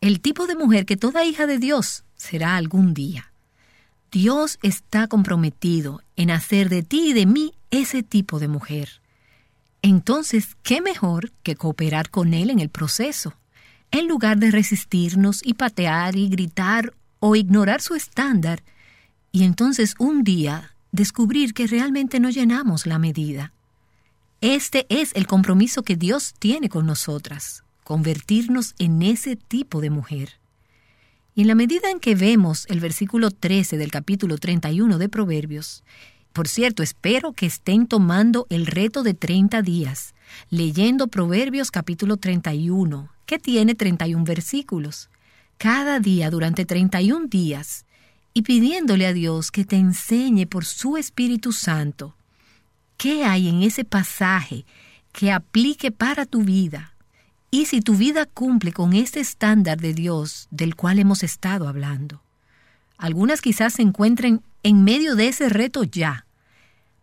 el tipo de mujer que toda hija de Dios será algún día. Dios está comprometido en hacer de ti y de mí ese tipo de mujer. Entonces, ¿qué mejor que cooperar con Él en el proceso? En lugar de resistirnos y patear y gritar o ignorar su estándar, y entonces un día descubrir que realmente no llenamos la medida. Este es el compromiso que Dios tiene con nosotras, convertirnos en ese tipo de mujer. Y en la medida en que vemos el versículo 13 del capítulo 31 de Proverbios, por cierto, espero que estén tomando el reto de 30 días, leyendo Proverbios capítulo 31, que tiene 31 versículos, cada día durante 31 días, y pidiéndole a Dios que te enseñe por su Espíritu Santo. Qué hay en ese pasaje que aplique para tu vida y si tu vida cumple con este estándar de Dios del cual hemos estado hablando. Algunas quizás se encuentren en medio de ese reto ya,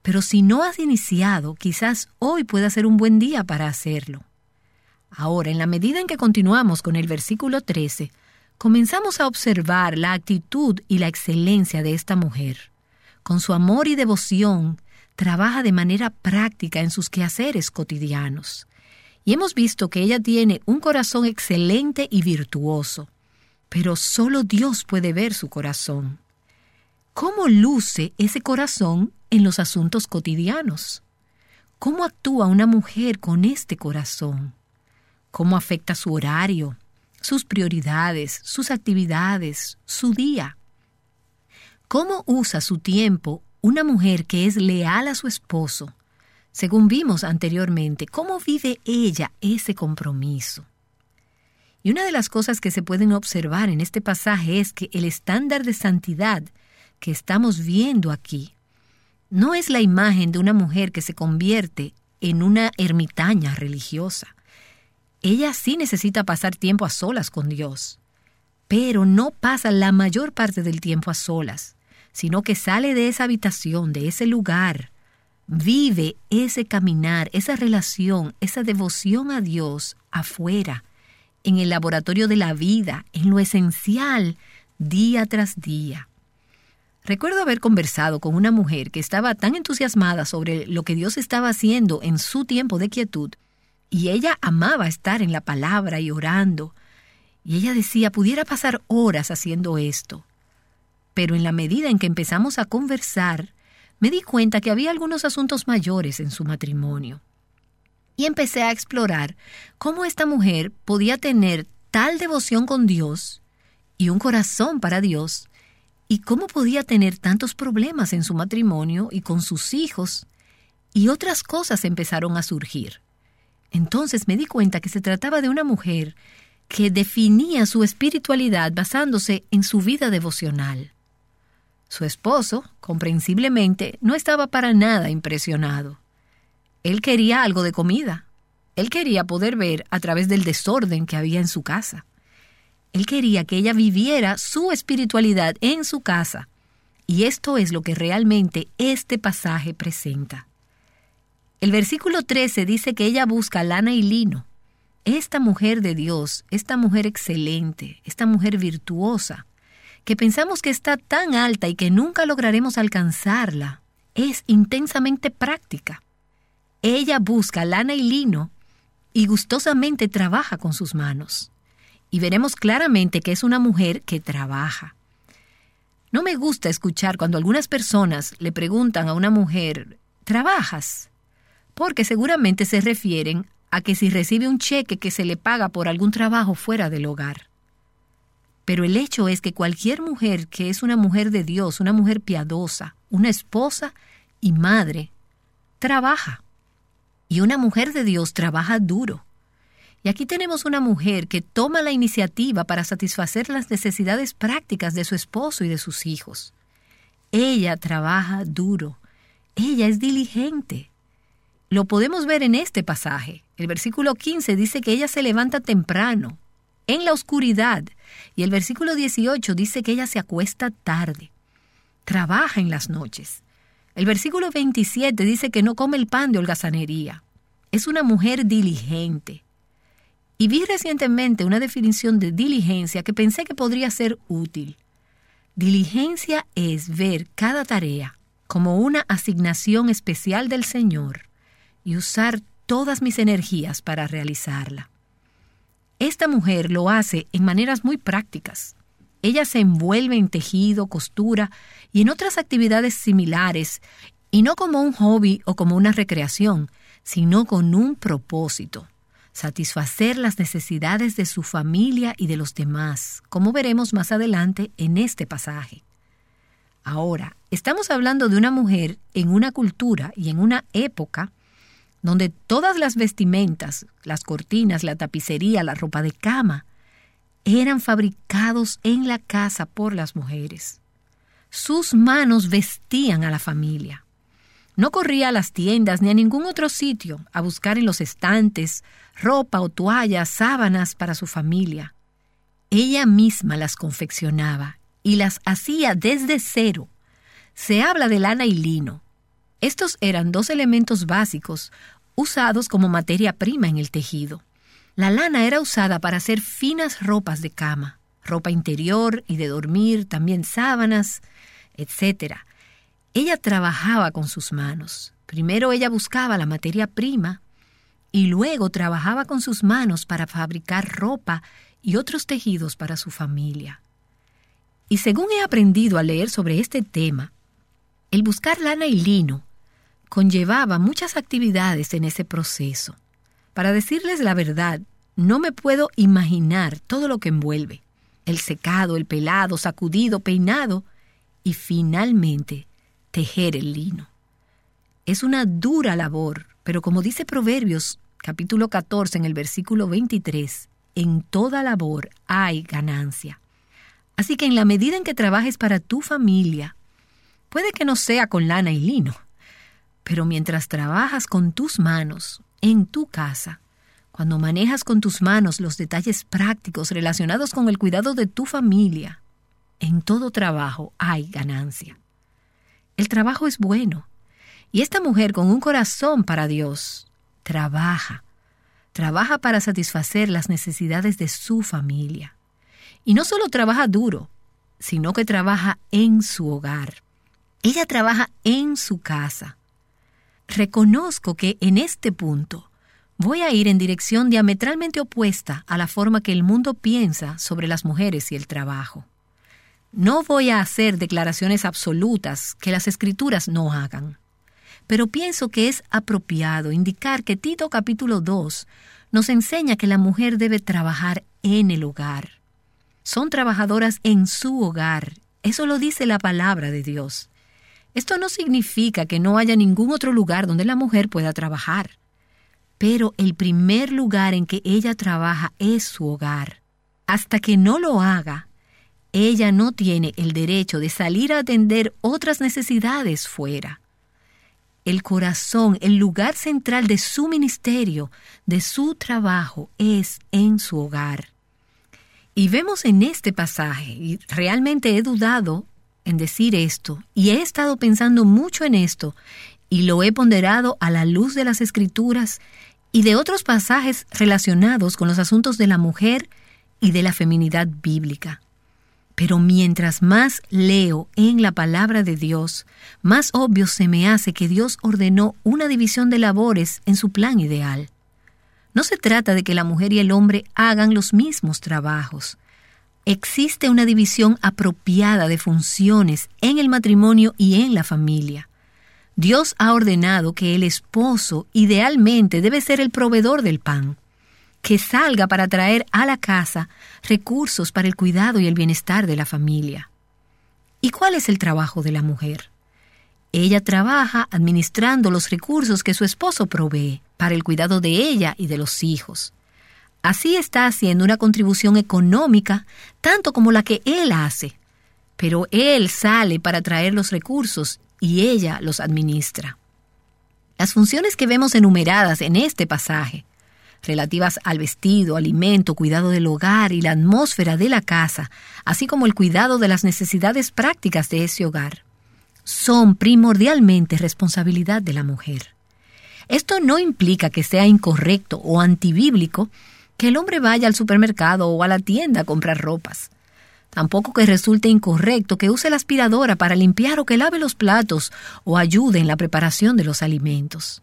pero si no has iniciado, quizás hoy pueda ser un buen día para hacerlo. Ahora, en la medida en que continuamos con el versículo 13, comenzamos a observar la actitud y la excelencia de esta mujer. Con su amor y devoción, trabaja de manera práctica en sus quehaceres cotidianos y hemos visto que ella tiene un corazón excelente y virtuoso, pero solo Dios puede ver su corazón. ¿Cómo luce ese corazón en los asuntos cotidianos? ¿Cómo actúa una mujer con este corazón? ¿Cómo afecta su horario, sus prioridades, sus actividades, su día? ¿Cómo usa su tiempo una mujer que es leal a su esposo, según vimos anteriormente, cómo vive ella ese compromiso. Y una de las cosas que se pueden observar en este pasaje es que el estándar de santidad que estamos viendo aquí no es la imagen de una mujer que se convierte en una ermitaña religiosa. Ella sí necesita pasar tiempo a solas con Dios, pero no pasa la mayor parte del tiempo a solas, sino que sale de esa habitación, de ese lugar, vive ese caminar, esa relación, esa devoción a Dios afuera, en el laboratorio de la vida, en lo esencial, día tras día. Recuerdo haber conversado con una mujer que estaba tan entusiasmada sobre lo que Dios estaba haciendo en su tiempo de quietud, y ella amaba estar en la palabra y orando, y ella decía, pudiera pasar horas haciendo esto. Pero en la medida en que empezamos a conversar, me di cuenta que había algunos asuntos mayores en su matrimonio. Y empecé a explorar cómo esta mujer podía tener tal devoción con Dios y un corazón para Dios, y cómo podía tener tantos problemas en su matrimonio y con sus hijos, y otras cosas empezaron a surgir. Entonces me di cuenta que se trataba de una mujer que definía su espiritualidad basándose en su vida devocional. Su esposo, comprensiblemente, no estaba para nada impresionado. Él quería algo de comida. Él quería poder ver a través del desorden que había en su casa. Él quería que ella viviera su espiritualidad en su casa. Y esto es lo que realmente este pasaje presenta. El versículo 13 dice que ella busca lana y lino. Esta mujer de Dios, esta mujer excelente, esta mujer virtuosa, que pensamos que está tan alta y que nunca lograremos alcanzarla, es intensamente práctica. Ella busca lana y lino y gustosamente trabaja con sus manos. Y veremos claramente que es una mujer que trabaja. No me gusta escuchar cuando algunas personas le preguntan a una mujer, ¿trabajas? Porque seguramente se refieren a que si recibe un cheque que se le paga por algún trabajo fuera del hogar. Pero el hecho es que cualquier mujer que es una mujer de Dios, una mujer piadosa, una esposa y madre, trabaja. Y una mujer de Dios trabaja duro. Y aquí tenemos una mujer que toma la iniciativa para satisfacer las necesidades prácticas de su esposo y de sus hijos. Ella trabaja duro. Ella es diligente. Lo podemos ver en este pasaje. El versículo 15 dice que ella se levanta temprano, en la oscuridad, y el versículo 18 dice que ella se acuesta tarde. Trabaja en las noches. El versículo 27 dice que no come el pan de holgazanería. Es una mujer diligente. Y vi recientemente una definición de diligencia que pensé que podría ser útil. Diligencia es ver cada tarea como una asignación especial del Señor y usar todas mis energías para realizarla. Esta mujer lo hace en maneras muy prácticas. Ella se envuelve en tejido, costura y en otras actividades similares, y no como un hobby o como una recreación, sino con un propósito satisfacer las necesidades de su familia y de los demás, como veremos más adelante en este pasaje. Ahora, estamos hablando de una mujer en una cultura y en una época donde todas las vestimentas, las cortinas, la tapicería, la ropa de cama, eran fabricados en la casa por las mujeres. Sus manos vestían a la familia. No corría a las tiendas ni a ningún otro sitio a buscar en los estantes ropa o toallas, sábanas para su familia. Ella misma las confeccionaba y las hacía desde cero. Se habla de lana y lino. Estos eran dos elementos básicos usados como materia prima en el tejido. La lana era usada para hacer finas ropas de cama, ropa interior y de dormir, también sábanas, etc. Ella trabajaba con sus manos. Primero ella buscaba la materia prima y luego trabajaba con sus manos para fabricar ropa y otros tejidos para su familia. Y según he aprendido a leer sobre este tema, el buscar lana y lino conllevaba muchas actividades en ese proceso. Para decirles la verdad, no me puedo imaginar todo lo que envuelve. El secado, el pelado, sacudido, peinado y finalmente tejer el lino. Es una dura labor, pero como dice Proverbios capítulo 14 en el versículo 23, en toda labor hay ganancia. Así que en la medida en que trabajes para tu familia, puede que no sea con lana y lino, pero mientras trabajas con tus manos en tu casa, cuando manejas con tus manos los detalles prácticos relacionados con el cuidado de tu familia, en todo trabajo hay ganancia. El trabajo es bueno. Y esta mujer con un corazón para Dios trabaja. Trabaja para satisfacer las necesidades de su familia. Y no solo trabaja duro, sino que trabaja en su hogar. Ella trabaja en su casa. Reconozco que en este punto voy a ir en dirección diametralmente opuesta a la forma que el mundo piensa sobre las mujeres y el trabajo. No voy a hacer declaraciones absolutas que las escrituras no hagan, pero pienso que es apropiado indicar que Tito capítulo 2 nos enseña que la mujer debe trabajar en el hogar. Son trabajadoras en su hogar, eso lo dice la palabra de Dios. Esto no significa que no haya ningún otro lugar donde la mujer pueda trabajar, pero el primer lugar en que ella trabaja es su hogar. Hasta que no lo haga, ella no tiene el derecho de salir a atender otras necesidades fuera. El corazón, el lugar central de su ministerio, de su trabajo, es en su hogar. Y vemos en este pasaje, y realmente he dudado en decir esto, y he estado pensando mucho en esto, y lo he ponderado a la luz de las escrituras y de otros pasajes relacionados con los asuntos de la mujer y de la feminidad bíblica. Pero mientras más leo en la palabra de Dios, más obvio se me hace que Dios ordenó una división de labores en su plan ideal. No se trata de que la mujer y el hombre hagan los mismos trabajos. Existe una división apropiada de funciones en el matrimonio y en la familia. Dios ha ordenado que el esposo idealmente debe ser el proveedor del pan, que salga para traer a la casa recursos para el cuidado y el bienestar de la familia. ¿Y cuál es el trabajo de la mujer? Ella trabaja administrando los recursos que su esposo provee para el cuidado de ella y de los hijos. Así está haciendo una contribución económica tanto como la que él hace, pero él sale para traer los recursos y ella los administra. Las funciones que vemos enumeradas en este pasaje, relativas al vestido, alimento, cuidado del hogar y la atmósfera de la casa, así como el cuidado de las necesidades prácticas de ese hogar, son primordialmente responsabilidad de la mujer. Esto no implica que sea incorrecto o antibíblico que el hombre vaya al supermercado o a la tienda a comprar ropas. Tampoco que resulte incorrecto que use la aspiradora para limpiar o que lave los platos o ayude en la preparación de los alimentos.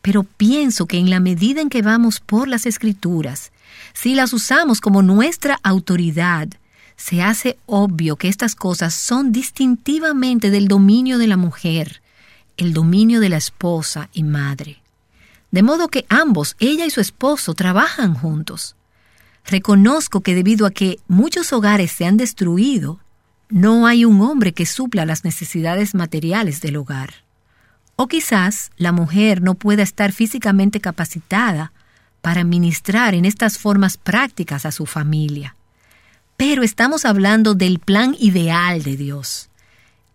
Pero pienso que en la medida en que vamos por las escrituras, si las usamos como nuestra autoridad, se hace obvio que estas cosas son distintivamente del dominio de la mujer, el dominio de la esposa y madre de modo que ambos, ella y su esposo, trabajan juntos. Reconozco que debido a que muchos hogares se han destruido, no hay un hombre que supla las necesidades materiales del hogar. O quizás la mujer no pueda estar físicamente capacitada para ministrar en estas formas prácticas a su familia. Pero estamos hablando del plan ideal de Dios,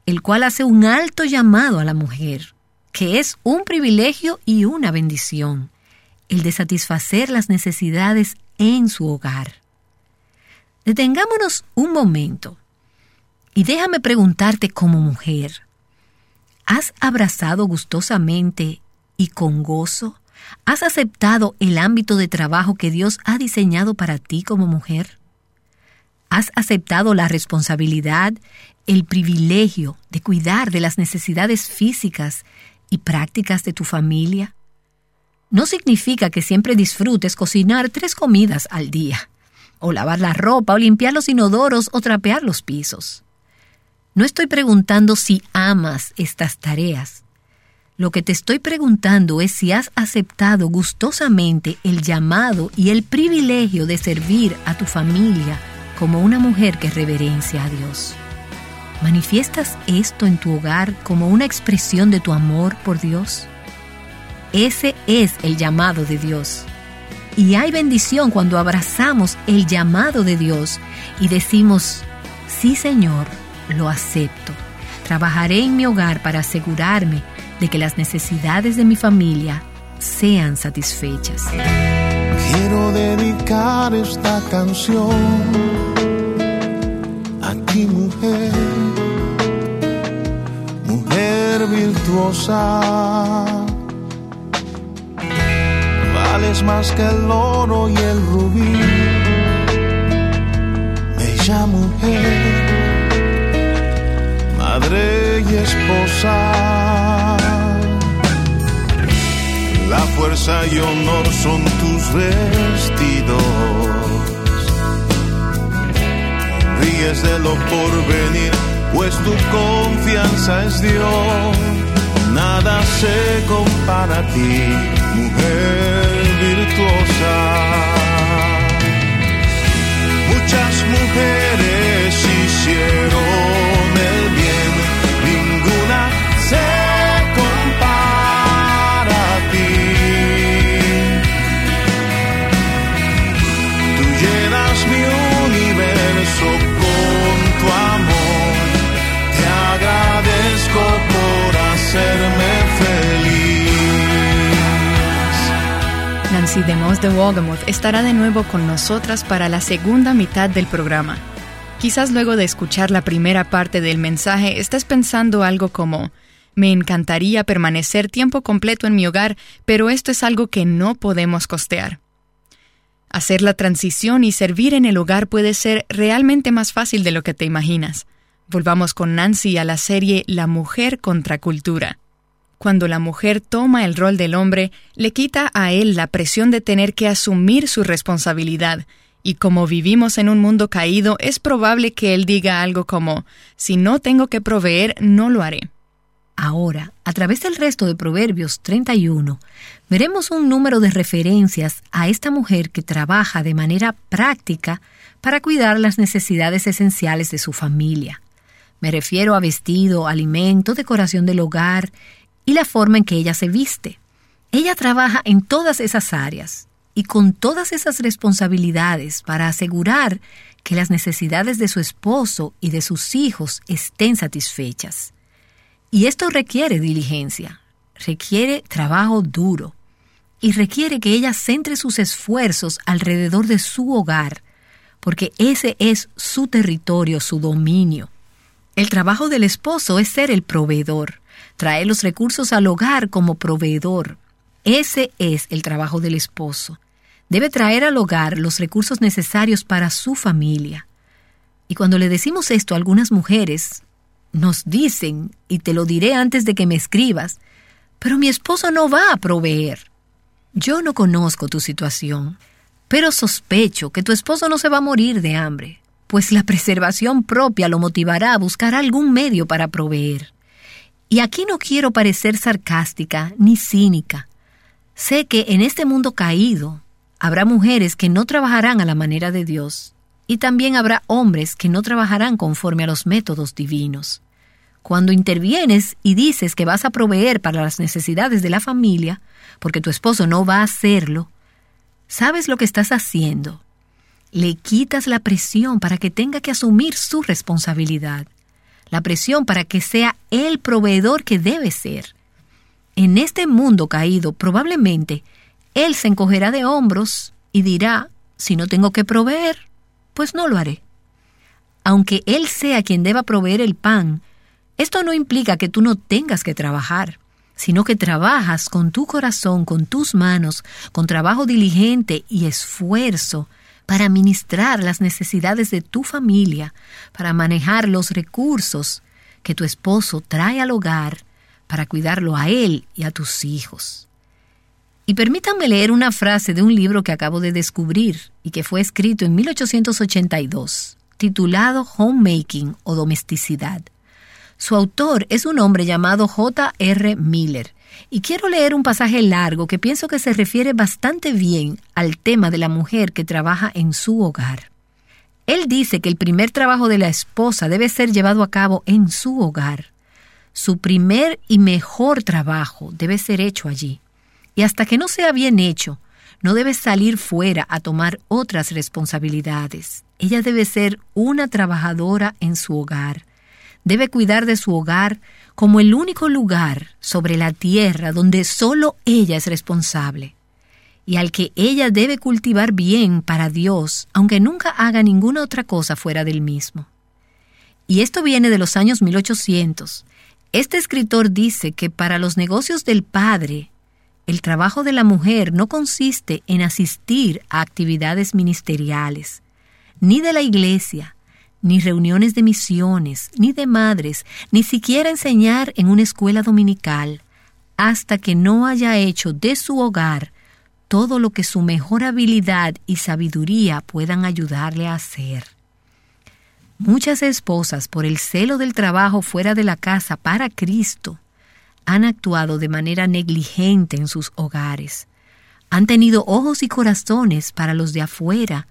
el cual hace un alto llamado a la mujer que es un privilegio y una bendición, el de satisfacer las necesidades en su hogar. Detengámonos un momento y déjame preguntarte como mujer, ¿has abrazado gustosamente y con gozo? ¿Has aceptado el ámbito de trabajo que Dios ha diseñado para ti como mujer? ¿Has aceptado la responsabilidad, el privilegio de cuidar de las necesidades físicas y prácticas de tu familia? No significa que siempre disfrutes cocinar tres comidas al día, o lavar la ropa, o limpiar los inodoros, o trapear los pisos. No estoy preguntando si amas estas tareas. Lo que te estoy preguntando es si has aceptado gustosamente el llamado y el privilegio de servir a tu familia como una mujer que reverencia a Dios. ¿Manifiestas esto en tu hogar como una expresión de tu amor por Dios? Ese es el llamado de Dios. Y hay bendición cuando abrazamos el llamado de Dios y decimos, sí Señor, lo acepto. Trabajaré en mi hogar para asegurarme de que las necesidades de mi familia sean satisfechas. Quiero dedicar esta canción a ti mujer, virtuosa. Vales más que el oro y el rubí, bella mujer, madre y esposa. La fuerza y honor son tus vestidos ríes de lo porvenir, pues tu confianza es Dios. Nada se compara a ti, mujer virtuosa. Muchas mujeres hicieron Nancy DeMoss de Wolgamoth estará de nuevo con nosotras para la segunda mitad del programa. Quizás luego de escuchar la primera parte del mensaje estés pensando algo como, me encantaría permanecer tiempo completo en mi hogar, pero esto es algo que no podemos costear. Hacer la transición y servir en el hogar puede ser realmente más fácil de lo que te imaginas. Volvamos con Nancy a la serie La mujer contra cultura. Cuando la mujer toma el rol del hombre, le quita a él la presión de tener que asumir su responsabilidad Y como vivimos en un mundo caído, es probable que él diga algo como, si no tengo que proveer, no lo haré. Ahora, a través del resto de Proverbios 31, veremos un número de referencias a esta mujer que trabaja de manera práctica para cuidar las necesidades esenciales de su familia. Me refiero a vestido, alimento, decoración del hogar y la forma en que ella se viste. Ella trabaja en todas esas áreas y con todas esas responsabilidades para asegurar que las necesidades de su esposo y de sus hijos estén satisfechas. Y esto requiere diligencia, requiere trabajo duro y requiere que ella centre sus esfuerzos alrededor de su hogar, porque ese es su territorio, su dominio. El trabajo del esposo es ser el proveedor, traer los recursos al hogar como proveedor. Ese es el trabajo del esposo. Debe traer al hogar los recursos necesarios para su familia. Y cuando le decimos esto a algunas mujeres, nos dicen, y te lo diré antes de que me escribas, pero mi esposo no va a proveer. Yo no conozco tu situación, pero sospecho que tu esposo no se va a morir de hambre pues la preservación propia lo motivará a buscar algún medio para proveer. Y aquí no quiero parecer sarcástica ni cínica. Sé que en este mundo caído habrá mujeres que no trabajarán a la manera de Dios, y también habrá hombres que no trabajarán conforme a los métodos divinos. Cuando intervienes y dices que vas a proveer para las necesidades de la familia, porque tu esposo no va a hacerlo, sabes lo que estás haciendo le quitas la presión para que tenga que asumir su responsabilidad, la presión para que sea el proveedor que debe ser. En este mundo caído, probablemente, él se encogerá de hombros y dirá, si no tengo que proveer, pues no lo haré. Aunque él sea quien deba proveer el pan, esto no implica que tú no tengas que trabajar, sino que trabajas con tu corazón, con tus manos, con trabajo diligente y esfuerzo, para ministrar las necesidades de tu familia, para manejar los recursos que tu esposo trae al hogar, para cuidarlo a él y a tus hijos. Y permítanme leer una frase de un libro que acabo de descubrir y que fue escrito en 1882, titulado Homemaking o Domesticidad. Su autor es un hombre llamado J. R. Miller, y quiero leer un pasaje largo que pienso que se refiere bastante bien al tema de la mujer que trabaja en su hogar. Él dice que el primer trabajo de la esposa debe ser llevado a cabo en su hogar. Su primer y mejor trabajo debe ser hecho allí. Y hasta que no sea bien hecho, no debe salir fuera a tomar otras responsabilidades. Ella debe ser una trabajadora en su hogar. Debe cuidar de su hogar como el único lugar sobre la tierra donde solo ella es responsable y al que ella debe cultivar bien para Dios, aunque nunca haga ninguna otra cosa fuera del mismo. Y esto viene de los años 1800. Este escritor dice que para los negocios del padre, el trabajo de la mujer no consiste en asistir a actividades ministeriales, ni de la iglesia, ni reuniones de misiones, ni de madres, ni siquiera enseñar en una escuela dominical, hasta que no haya hecho de su hogar todo lo que su mejor habilidad y sabiduría puedan ayudarle a hacer. Muchas esposas, por el celo del trabajo fuera de la casa para Cristo, han actuado de manera negligente en sus hogares. Han tenido ojos y corazones para los de afuera,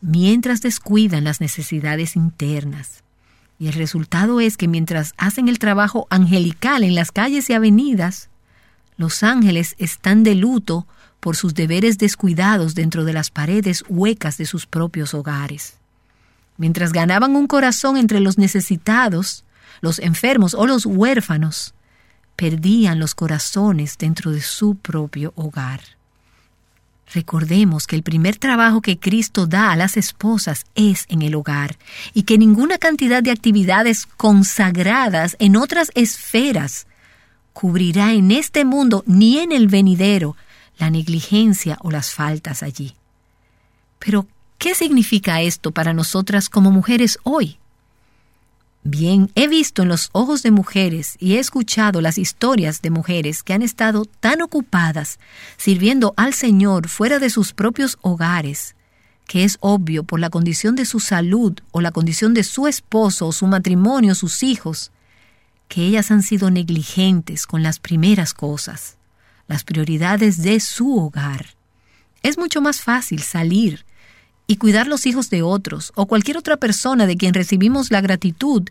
mientras descuidan las necesidades internas. Y el resultado es que mientras hacen el trabajo angelical en las calles y avenidas, los ángeles están de luto por sus deberes descuidados dentro de las paredes huecas de sus propios hogares. Mientras ganaban un corazón entre los necesitados, los enfermos o los huérfanos, perdían los corazones dentro de su propio hogar. Recordemos que el primer trabajo que Cristo da a las esposas es en el hogar y que ninguna cantidad de actividades consagradas en otras esferas cubrirá en este mundo ni en el venidero la negligencia o las faltas allí. Pero, ¿qué significa esto para nosotras como mujeres hoy? Bien, he visto en los ojos de mujeres y he escuchado las historias de mujeres que han estado tan ocupadas sirviendo al Señor fuera de sus propios hogares, que es obvio por la condición de su salud o la condición de su esposo o su matrimonio, sus hijos, que ellas han sido negligentes con las primeras cosas, las prioridades de su hogar. Es mucho más fácil salir y cuidar los hijos de otros o cualquier otra persona de quien recibimos la gratitud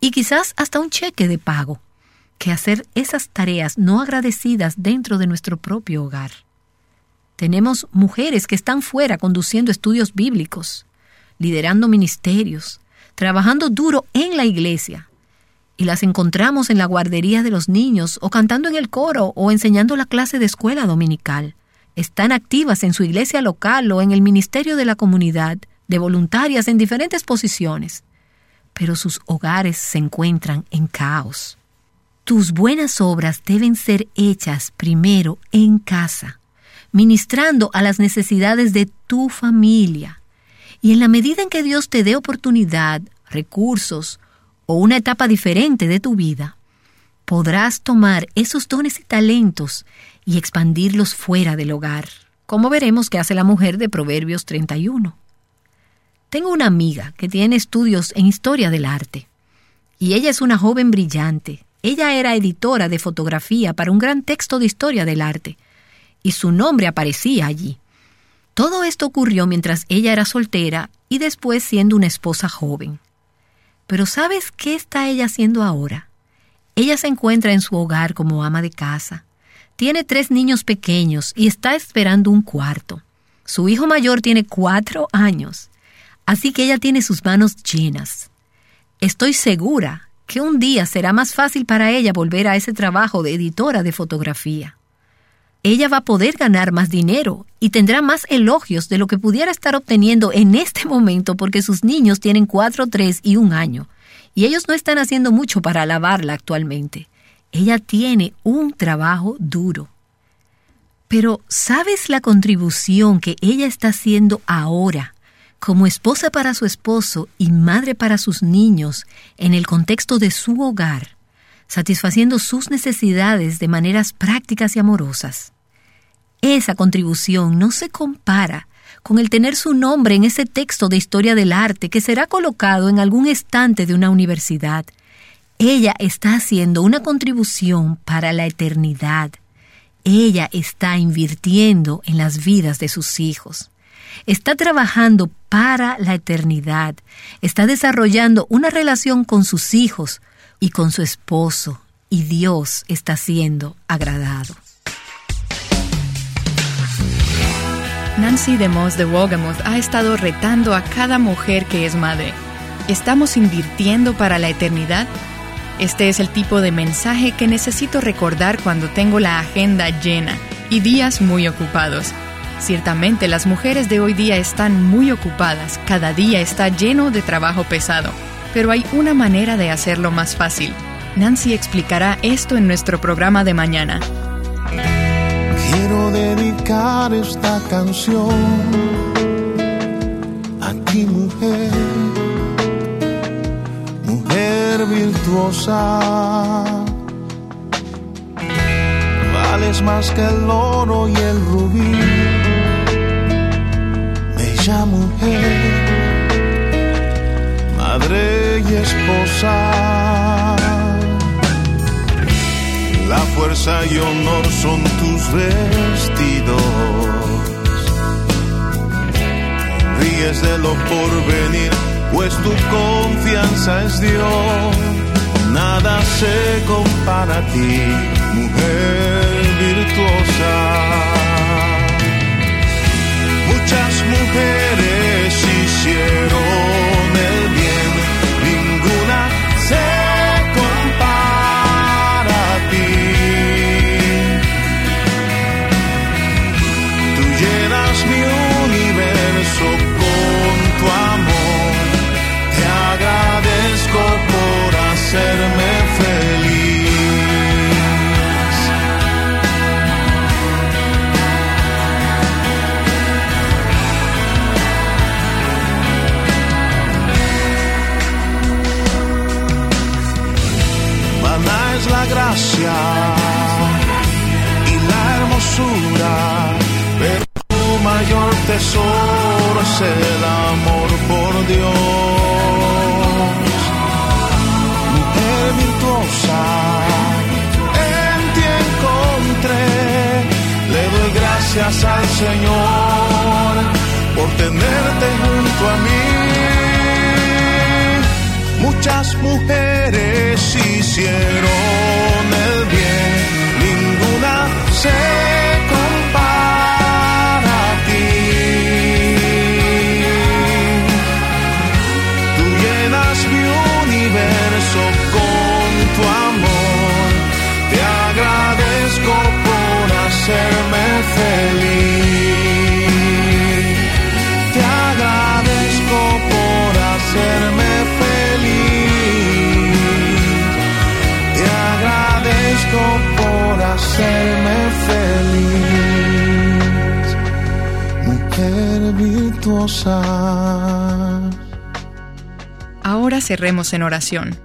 y quizás hasta un cheque de pago, que hacer esas tareas no agradecidas dentro de nuestro propio hogar. Tenemos mujeres que están fuera conduciendo estudios bíblicos, liderando ministerios, trabajando duro en la iglesia. Y las encontramos en la guardería de los niños o cantando en el coro o enseñando la clase de escuela dominical. Están activas en su iglesia local o en el ministerio de la comunidad, de voluntarias en diferentes posiciones. Pero sus hogares se encuentran en caos. Tus buenas obras deben ser hechas primero en casa ministrando a las necesidades de tu familia. Y en la medida en que Dios te dé oportunidad, recursos o una etapa diferente de tu vida, podrás tomar esos dones y talentos y expandirlos fuera del hogar, como veremos que hace la mujer de Proverbios 31. Tengo una amiga que tiene estudios en historia del arte, y ella es una joven brillante. Ella era editora de fotografía para un gran texto de historia del arte, y su nombre aparecía allí. Todo esto ocurrió mientras ella era soltera y después siendo una esposa joven. Pero ¿sabes qué está ella haciendo ahora? Ella se encuentra en su hogar como ama de casa. Tiene tres niños pequeños y está esperando un cuarto. Su hijo mayor tiene cuatro años, así que ella tiene sus manos llenas. Estoy segura que un día será más fácil para ella volver a ese trabajo de editora de fotografía ella va a poder ganar más dinero y tendrá más elogios de lo que pudiera estar obteniendo en este momento porque sus niños tienen cuatro, tres y un año. Y ellos no están haciendo mucho para alabarla actualmente. Ella tiene un trabajo duro. Pero ¿sabes la contribución que ella está haciendo ahora como esposa para su esposo y madre para sus niños en el contexto de su hogar? satisfaciendo sus necesidades de maneras prácticas y amorosas. Esa contribución no se compara con el tener su nombre en ese texto de historia del arte que será colocado en algún estante de una universidad. Ella está haciendo una contribución para la eternidad. Ella está invirtiendo en las vidas de sus hijos. Está trabajando para la eternidad. Está desarrollando una relación con sus hijos y con su esposo, y Dios está siendo agradado. Nancy DeMoss de Wogamoth ha estado retando a cada mujer que es madre. ¿Estamos invirtiendo para la eternidad? Este es el tipo de mensaje que necesito recordar cuando tengo la agenda llena y días muy ocupados. Ciertamente las mujeres de hoy día están muy ocupadas, cada día está lleno de trabajo pesado pero hay una manera de hacerlo más fácil. Nancy explicará esto en nuestro programa de mañana. Quiero dedicar esta canción virtuosa. Vales más que el oro y el rubí, bella mujer madre y esposa. La fuerza y honor son tus vestidos. Ríes de lo porvenir, pues tu confianza es Dios. Nada se compara a ti, mujer virtuosa. Muchas mujeres hicieron el bien gracia y la hermosura, pero tu mayor tesoro nace el amor por Dios. En ti encontré, le doy gracias al Señor por tenerte junto a mí. Muchas mujeres hicieron el bien, ninguna se Ahora cerremos en oración.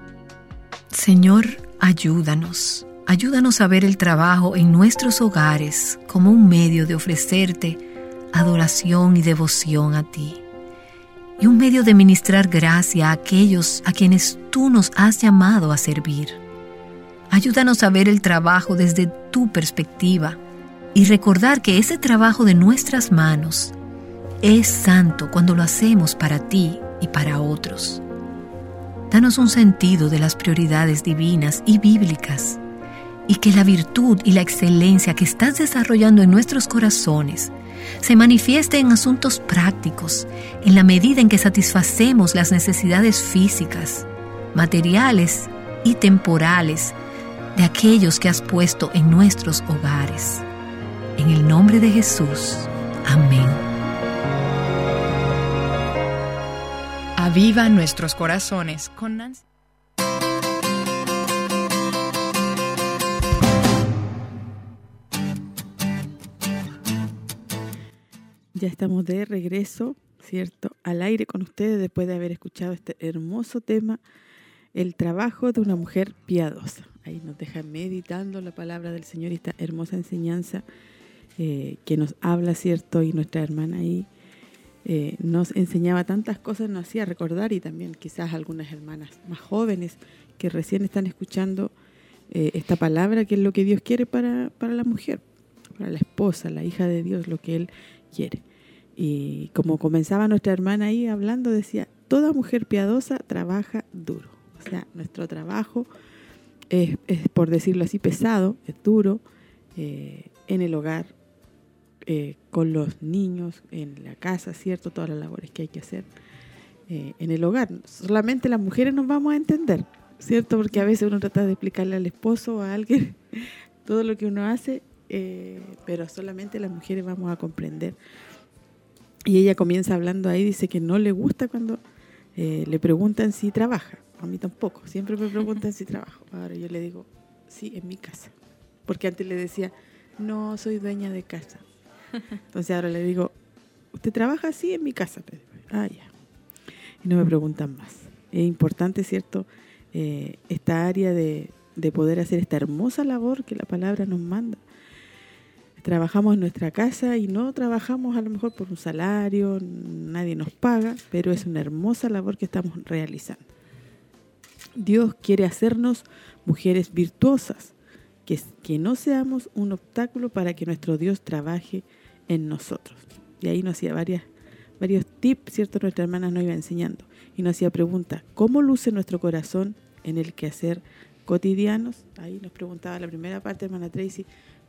Señor, ayúdanos. Ayúdanos a ver el trabajo en nuestros hogares como un medio de ofrecerte adoración y devoción a ti. Y un medio de ministrar gracia a aquellos a quienes tú nos has llamado a servir. Ayúdanos a ver el trabajo desde tu perspectiva y recordar que ese trabajo de nuestras manos es santo cuando lo hacemos para ti y para otros. Danos un sentido de las prioridades divinas y bíblicas y que la virtud y la excelencia que estás desarrollando en nuestros corazones se manifieste en asuntos prácticos en la medida en que satisfacemos las necesidades físicas, materiales y temporales de aquellos que has puesto en nuestros hogares. En el nombre de Jesús. Amén. Aviva nuestros corazones con Nancy. Ya estamos de regreso, ¿cierto? Al aire con ustedes después de haber escuchado este hermoso tema, el trabajo de una mujer piadosa. Ahí nos deja meditando la palabra del Señor y esta hermosa enseñanza eh, que nos habla, ¿cierto? Y nuestra hermana ahí eh, nos enseñaba tantas cosas, nos hacía recordar y también quizás algunas hermanas más jóvenes que recién están escuchando eh, esta palabra, que es lo que Dios quiere para, para la mujer, para la esposa, la hija de Dios, lo que Él quiere. Y como comenzaba nuestra hermana ahí hablando, decía, toda mujer piadosa trabaja duro. O sea, nuestro trabajo es, por decirlo así, pesado, es duro, eh, en el hogar, con los niños, en la casa, ¿cierto? Todas las labores que hay que hacer eh, en el hogar. Solamente las mujeres nos vamos a entender, ¿cierto? Porque a veces uno trata de explicarle al esposo o a alguien todo lo que uno hace, eh, pero solamente las mujeres vamos a comprender. Y ella comienza hablando ahí, dice que no le gusta cuando le preguntan si trabaja. A mí tampoco, siempre me preguntan si trabajo. Ahora yo le digo, sí, en mi casa. Porque antes le decía, no, soy dueña de casa. Entonces ahora le digo, ¿usted trabaja así en mi casa? Ah, ya. Y no me preguntan más. Es importante, ¿cierto? Eh, esta área de, de poder hacer esta hermosa labor que la palabra nos manda. Trabajamos en nuestra casa y no trabajamos a lo mejor por un salario, nadie nos paga, pero es una hermosa labor que estamos realizando. Dios quiere hacernos mujeres virtuosas, que, que no seamos un obstáculo para que nuestro Dios trabaje en nosotros. Y ahí nos hacía varias, varios tips, ¿cierto? Nuestra hermana nos iba enseñando. Y nos hacía preguntas, ¿cómo luce nuestro corazón en el quehacer cotidianos? Ahí nos preguntaba la primera parte, hermana Tracy,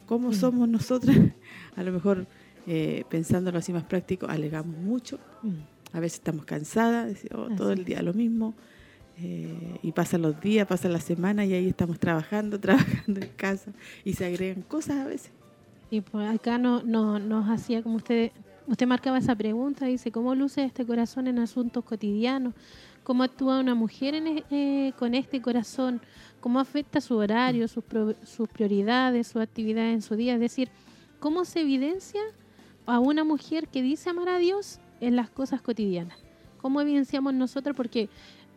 ¿cómo mm. somos nosotras? A lo mejor, eh, pensándolo así más práctico, alegamos mucho. Mm. A veces estamos cansadas, decimos, oh, todo el día lo mismo. Eh, y pasan los días, pasan las semanas y ahí estamos trabajando, trabajando en casa y se agregan cosas a veces. Y pues acá no, no, nos hacía como usted, usted marcaba esa pregunta, dice, ¿cómo luce este corazón en asuntos cotidianos? ¿Cómo actúa una mujer eh, con este corazón? ¿Cómo afecta su horario, sus, sus prioridades, su actividad en su día? Es decir, ¿cómo se evidencia a una mujer que dice amar a Dios en las cosas cotidianas? ¿Cómo evidenciamos nosotros? Porque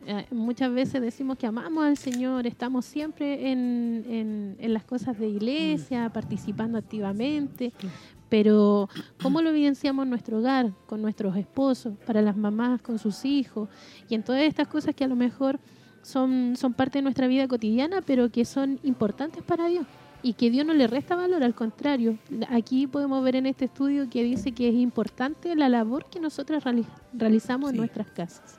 eh, muchas veces decimos que amamos al Señor, estamos siempre en, en, las cosas de iglesia, participando activamente, pero ¿cómo lo evidenciamos en nuestro hogar, con nuestros esposos, para las mamás, con sus hijos? Y en todas estas cosas que a lo mejor son, son parte de nuestra vida cotidiana, pero que son importantes para Dios y que Dios no le resta valor, al contrario. Aquí podemos ver en este estudio que dice que es importante la labor que nosotros realizamos en nuestras casas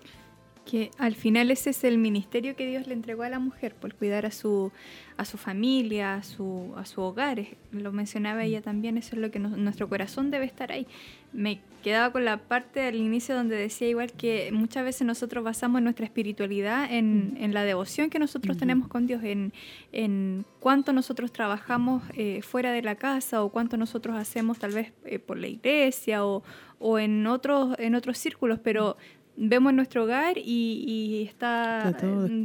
que al final ese es el ministerio que Dios le entregó a la mujer, por cuidar a su, a su familia, a su, a su hogar. Lo mencionaba ella también, eso es lo que nuestro corazón debe estar ahí. Me quedaba con la parte del inicio donde decía igual que muchas veces nosotros basamos nuestra espiritualidad en, en la devoción que nosotros tenemos con Dios, en, en cuánto nosotros trabajamos eh, fuera de la casa o cuánto nosotros hacemos tal vez eh, por la iglesia o, o en otros, en otros círculos, pero vemos nuestro hogar y, está,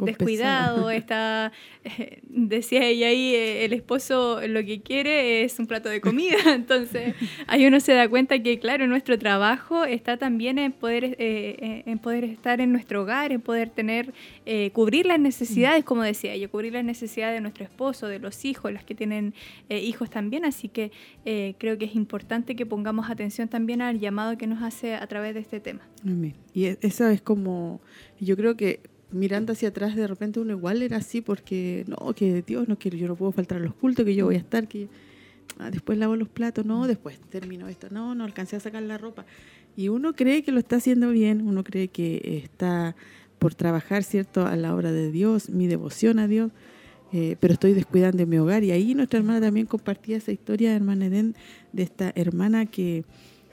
descuidado, está, decía ella ahí, eh, el esposo lo que quiere es un plato de comida, entonces ahí uno se da cuenta que claro, nuestro trabajo está también en poder, eh, eh, en poder estar en nuestro hogar, en poder tener, cubrir las necesidades, como decía ella, cubrir las necesidades de nuestro esposo, de los hijos, las que tienen hijos también, así que creo que es importante que pongamos atención también al llamado que nos hace a través de este tema. Amén. Y e, esa es como, yo creo que mirando hacia atrás de repente uno igual era así porque, no, que Dios, no quiero, yo no puedo faltar a los cultos, que yo voy a estar, que ah, después lavo los platos, no, después termino esto, no, no alcancé a sacar la ropa. Y uno cree que lo está haciendo bien, uno cree que está por trabajar, ¿cierto?, a la obra de Dios, mi devoción a Dios, eh, pero estoy descuidando mi hogar. Y ahí nuestra hermana también compartía esa historia, hermana Edén, de esta hermana que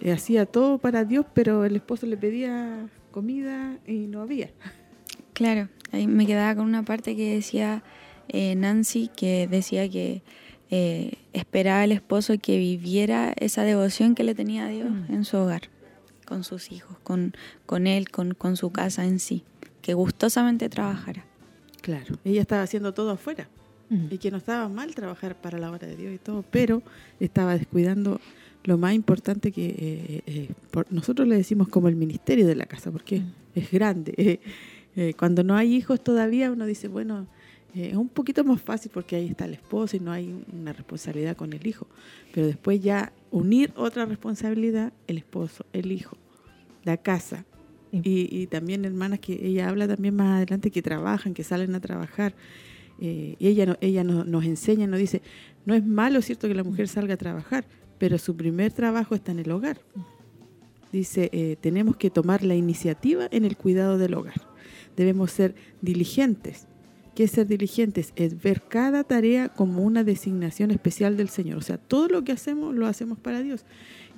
hacía todo para Dios, pero el esposo le pedía comida y no había. Claro, ahí me quedaba con una parte que decía eh, Nancy, que decía que eh, esperaba el esposo que viviera esa devoción que le tenía a Dios mm. en su hogar, con sus hijos, con, con él, con, con su casa en sí, que gustosamente trabajara. Claro, ella estaba haciendo todo afuera mm. y que no estaba mal trabajar para la obra de Dios y todo, pero estaba descuidando lo más importante que eh, eh, nosotros le decimos como el ministerio de la casa, porque mm. es grande. Eh, cuando no hay hijos todavía uno dice, bueno, es un poquito más fácil porque ahí está el esposo y no hay una responsabilidad con el hijo. Pero después ya unir otra responsabilidad, el esposo, el hijo, la casa. Y, también hermanas que ella habla también más adelante que trabajan, que salen a trabajar. y ella, ella nos enseña, nos dice, no es malo, ¿cierto?, que la mujer salga a trabajar, pero su primer trabajo está en el hogar. Dice, eh, tenemos que tomar la iniciativa en el cuidado del hogar. Debemos ser diligentes. ¿Qué es ser diligentes? Es ver cada tarea como una designación especial del Señor. O sea, todo lo que hacemos lo hacemos para Dios.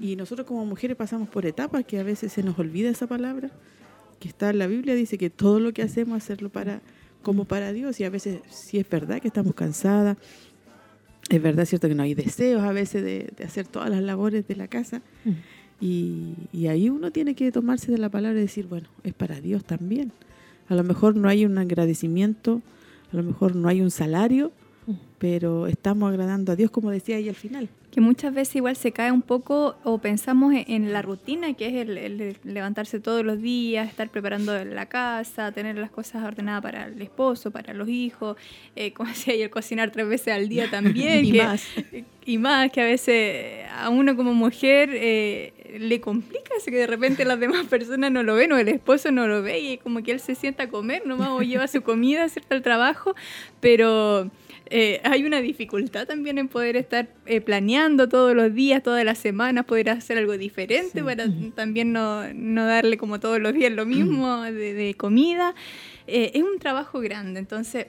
Y nosotros como mujeres pasamos por etapas que a veces se nos olvida esa palabra, que está en la Biblia, dice que todo lo que hacemos hacerlo para como para Dios y a veces sí es verdad que estamos cansadas, es verdad, cierto que no hay deseos a veces de, hacer todas las labores de la casa. Mm. Y, ahí uno tiene que tomarse de la palabra y decir, bueno, es para Dios también. A lo mejor no hay un agradecimiento, a lo mejor no hay un salario, mm. pero estamos agradando a Dios, como decía ella al final que muchas veces igual se cae un poco o pensamos en, la rutina que es el, levantarse todos los días, estar preparando la casa, tener las cosas ordenadas para el esposo, para los hijos, eh, como decía el cocinar tres veces al día también. y más. Y más, que a veces a uno como mujer eh, le complica eso que de repente las demás personas no lo ven o el esposo no lo ve y como que él se sienta a comer nomás o lleva su comida, ¿cierto? Al trabajo, pero eh, hay una dificultad también en poder estar eh, planeando todos los días, todas las semanas, poder hacer algo diferente para también no, darle como todos los días lo mismo de, comida. Eh, es un trabajo grande, entonces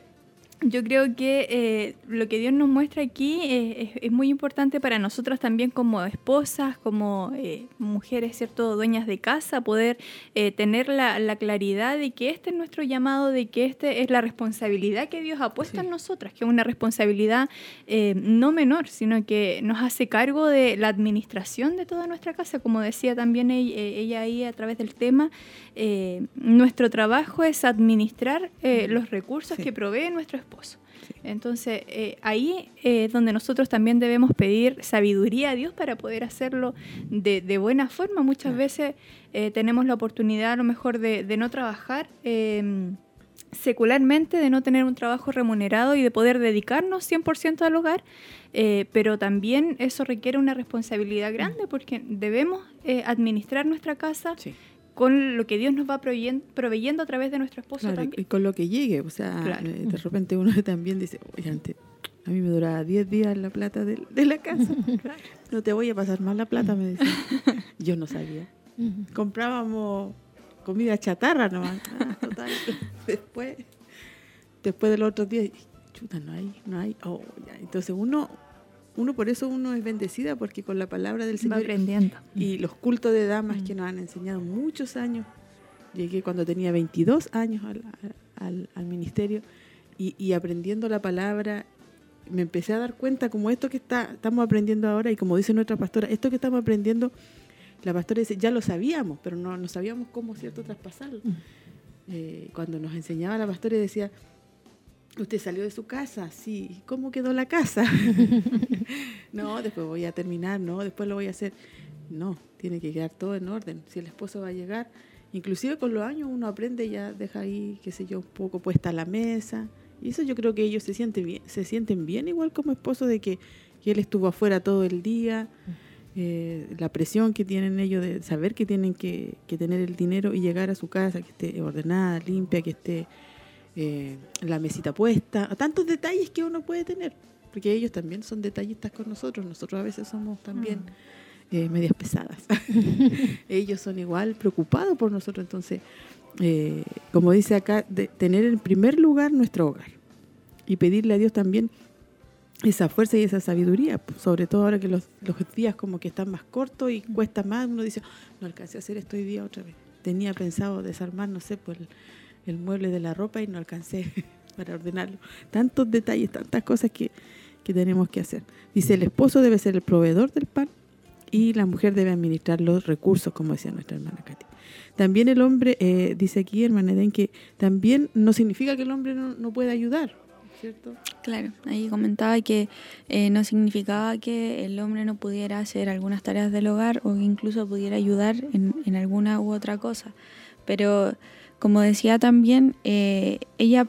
yo creo que eh, lo que Dios nos muestra aquí es, muy importante para nosotras también como esposas, como eh, mujeres, ¿cierto? Dueñas de casa, poder eh, tener la, claridad de que este es nuestro llamado, de que este es la responsabilidad que Dios ha puesto en nosotras, que es una responsabilidad no menor, sino que nos hace cargo de la administración de toda nuestra casa, como decía también ella, ahí a través del tema. nuestro trabajo es administrar los recursos que provee nuestro esposo entonces, eh, ahí es donde nosotros también debemos pedir sabiduría a Dios para poder hacerlo de, buena forma. Muchas veces eh, tenemos la oportunidad a lo mejor de, no trabajar. Em, secularmente de no tener un trabajo remunerado y de poder dedicarnos 100% al hogar, eh, pero también eso requiere una responsabilidad mm. grande porque debemos eh, administrar nuestra casa. Con lo que Dios nos va proveyendo, a través de nuestro esposo también. Y con lo que llegue, o sea, eh, de repente uno también dice, oye, antes, a mí me duraba 10 días la plata de, la casa. No te voy a pasar más la plata, me decía. Yo no sabía. Comprábamos comida chatarra nomás. Ah, total. después, después del otro día, chuta, no hay, no hay. Oh, Entonces uno, uno por eso uno es bendecida porque con la palabra del Señor aprendiendo. y los cultos de damas que nos han enseñado muchos años. Llegué cuando tenía 22 años al, al, ministerio y, y, aprendiendo la palabra me empecé a dar cuenta como esto que está, estamos aprendiendo ahora y como dice nuestra pastora, esto que estamos aprendiendo la pastora dice, ya lo sabíamos, pero no, no sabíamos cómo, ¿cierto?, traspasarlo. Mm. Eh, cuando nos enseñaba la pastora decía, usted salió de su casa, sí, ¿cómo quedó la casa? no, después voy a terminar, no, después lo voy a hacer. No, tiene que quedar todo en orden. Si el esposo va a llegar, inclusive con los años uno aprende ya, deja ahí, qué sé yo, un poco puesta la mesa. Y eso yo creo que ellos se sienten bien, se sienten bien igual como esposo de que, que él estuvo afuera todo el día. Eh, la presión que tienen ellos de saber que tienen que, tener el dinero y llegar a su casa, que esté ordenada, limpia, que esté eh, la mesita puesta, a tantos detalles que uno puede tener, porque ellos también son detallistas con nosotros, nosotros a veces somos también mm. eh, medias pesadas, ellos son igual preocupados por nosotros, entonces, como dice acá, de tener en primer lugar nuestro hogar y pedirle a Dios también esa fuerza y esa sabiduría, sobre todo ahora que los, días como que están más cortos y cuesta más, uno dice, no alcancé a hacer esto hoy día otra vez. Tenía pensado desarmar, no sé, pues el, mueble de la ropa y no alcancé para ordenarlo. Tantos detalles, tantas cosas que, tenemos que hacer. Dice, el esposo debe ser el proveedor del pan y la mujer debe administrar los recursos, como decía nuestra hermana Katy. También el hombre, eh, dice aquí hermana Eden, que también no significa que el hombre no, no pueda ayudar Claro, ahí comentaba que eh, no significaba que el hombre no pudiera hacer algunas tareas del hogar o que incluso pudiera ayudar en, alguna u otra cosa. Pero como decía también, eh, ella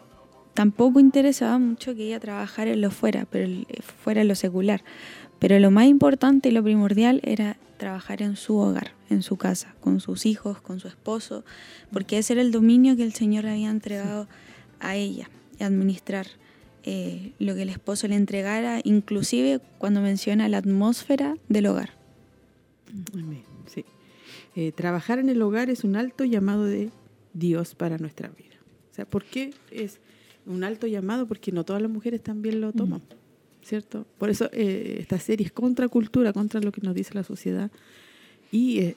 tampoco interesaba mucho que ella trabajara en lo fuera, pero fuera en lo secular. Pero lo más importante y lo primordial era trabajar en su hogar, en su casa, con sus hijos, con su esposo, porque ese era el dominio que el Señor había entregado a ella, administrar eh, lo que el esposo le entregara, inclusive cuando menciona la atmósfera del hogar. Sí. Eh, trabajar en el hogar es un alto llamado de Dios para nuestra vida. O sea, ¿por qué es un alto llamado? Porque no todas las mujeres también lo toman, ¿cierto? Por eso eh, esta serie es contra cultura, contra lo que nos dice la sociedad y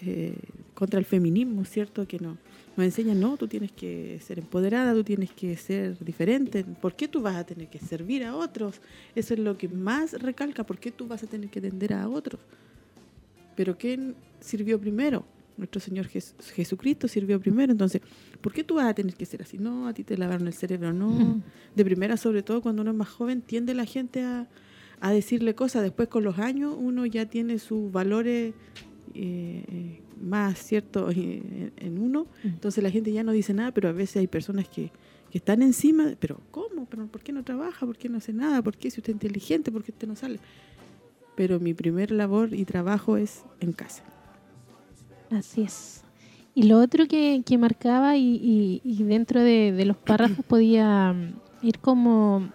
contra el feminismo, ¿cierto? Que no, nos enseñan, no, tú tienes que ser empoderada, tú tienes que ser diferente. ¿Por qué tú vas a tener que servir a otros? Eso es lo que más recalca. ¿Por qué tú vas a tener que atender a otros? Pero ¿quién sirvió primero? Nuestro Señor Jesucristo sirvió primero. Entonces, ¿por qué tú vas a tener que ser así? No, a ti te lavaron el cerebro, no. De primera, sobre todo cuando uno es más joven, tiende la gente a, a decirle cosas. Después, con los años, uno ya tiene sus valores eh, más cierto en, uno, entonces la gente ya no dice nada, pero a veces hay personas que, están encima, pero ¿cómo? ¿Pero ¿Por qué no trabaja? ¿Por qué no hace nada? ¿Por qué si usted es inteligente? ¿Por qué usted no sale? Pero mi primer labor y trabajo es en casa. Así es. Y lo otro que, marcaba y, dentro de, de, los párrafos podía mm, ir como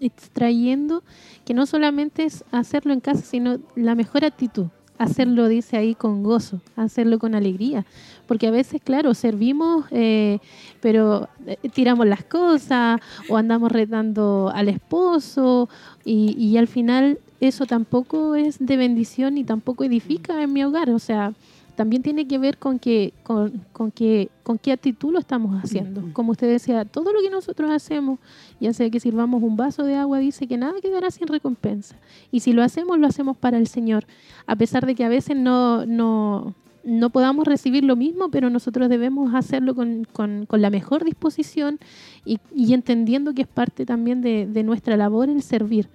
extrayendo que no solamente es hacerlo en casa, sino la mejor actitud hacerlo, dice ahí, con gozo, hacerlo con alegría. Porque a veces, claro, servimos, eh, pero eh, tiramos las cosas o andamos retando al esposo y, y al final eso tampoco es de bendición y tampoco edifica en mi hogar. O sea, también tiene que ver con que con, con, que, con qué actitud lo estamos haciendo. Como usted decía, todo lo que nosotros hacemos, ya sea que sirvamos un vaso de agua, dice que nada quedará sin recompensa. Y si lo hacemos, lo hacemos para el Señor, a pesar de que a veces no, no, no podamos recibir lo mismo, pero nosotros debemos hacerlo con, con, con la mejor disposición y, y, entendiendo que es parte también de, de nuestra labor el servir.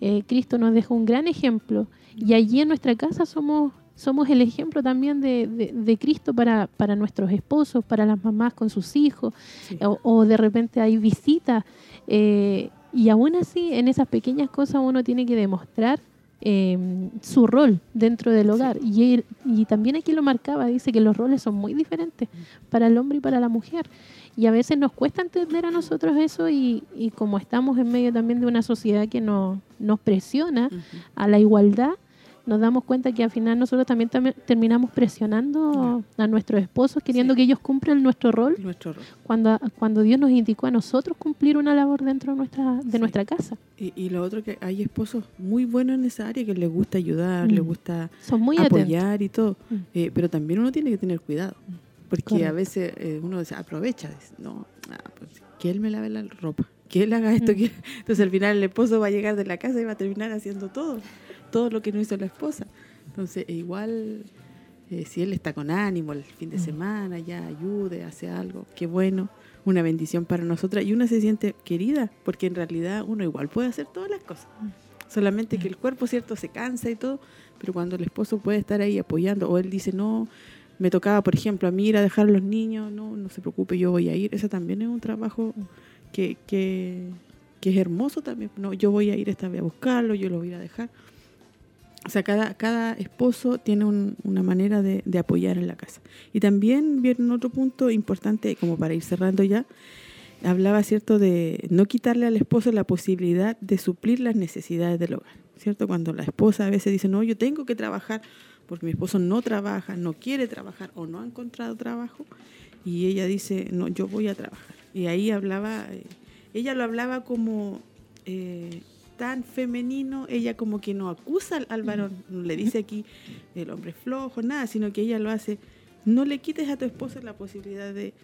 Eh, Cristo nos dejó un gran ejemplo y allí en nuestra casa somos somos el ejemplo también de, de, Cristo para, para, nuestros esposos, para las mamás con sus hijos, o, de repente hay visitas. Eh, y aún así, en esas pequeñas cosas uno tiene que demostrar eh, su rol dentro del hogar. Y, y también aquí lo marcaba, dice que los roles son muy diferentes para el hombre y para la mujer. Y a veces nos cuesta entender a nosotros eso y, y como estamos en medio también de una sociedad que nos presiona a la igualdad, nos damos cuenta que al final nosotros también terminamos presionando a nuestros esposos, queriendo que ellos cumplan nuestro rol, nuestro rol, Cuando, cuando Dios nos indicó a nosotros cumplir una labor dentro de nuestra, de nuestra casa. Y, lo otro que hay esposos muy buenos en esa área que les gusta ayudar, les mm. gusta apoyar y todo, mm. eh, pero también uno tiene que tener cuidado, mm. porque a veces eh, uno se aprovecha, no, ah, pues, que él me lave la ropa, que él haga esto, que... entonces al final el esposo va a llegar de la casa y va a terminar haciendo todo todo lo que no hizo la esposa. Entonces, e igual, eh, si él está con ánimo el fin de mm. semana, ya ayude, hace algo, qué bueno, una bendición para nosotras. Y una se siente querida, porque en realidad uno igual puede hacer todas las cosas. Solamente que el cuerpo, ¿cierto?, se cansa y todo, pero cuando el esposo puede estar ahí apoyando, o él dice, no, me tocaba, por ejemplo, a mí ir a dejar a los niños, no, no se preocupe, yo voy a ir. Ese también es un trabajo que, que, que es hermoso también. No, yo voy a ir esta vez a buscarlo, yo lo voy a dejar. O sea, cada, cada esposo tiene una manera de, apoyar en la casa. Y también vieron otro punto importante, como para ir cerrando ya, hablaba, ¿cierto?, de no quitarle al esposo la posibilidad de suplir las necesidades del hogar, ¿cierto? Cuando la esposa a veces dice, no, yo tengo que trabajar porque mi esposo no trabaja, no quiere trabajar o no ha encontrado trabajo, y ella dice, no, yo voy a trabajar. Y ahí hablaba, eh, ella lo hablaba como... Eh, tan femenino, ella como que no acusa al, varón, no le dice aquí el hombre flojo, nada, sino que ella lo hace, no le quites a tu esposa la posibilidad de,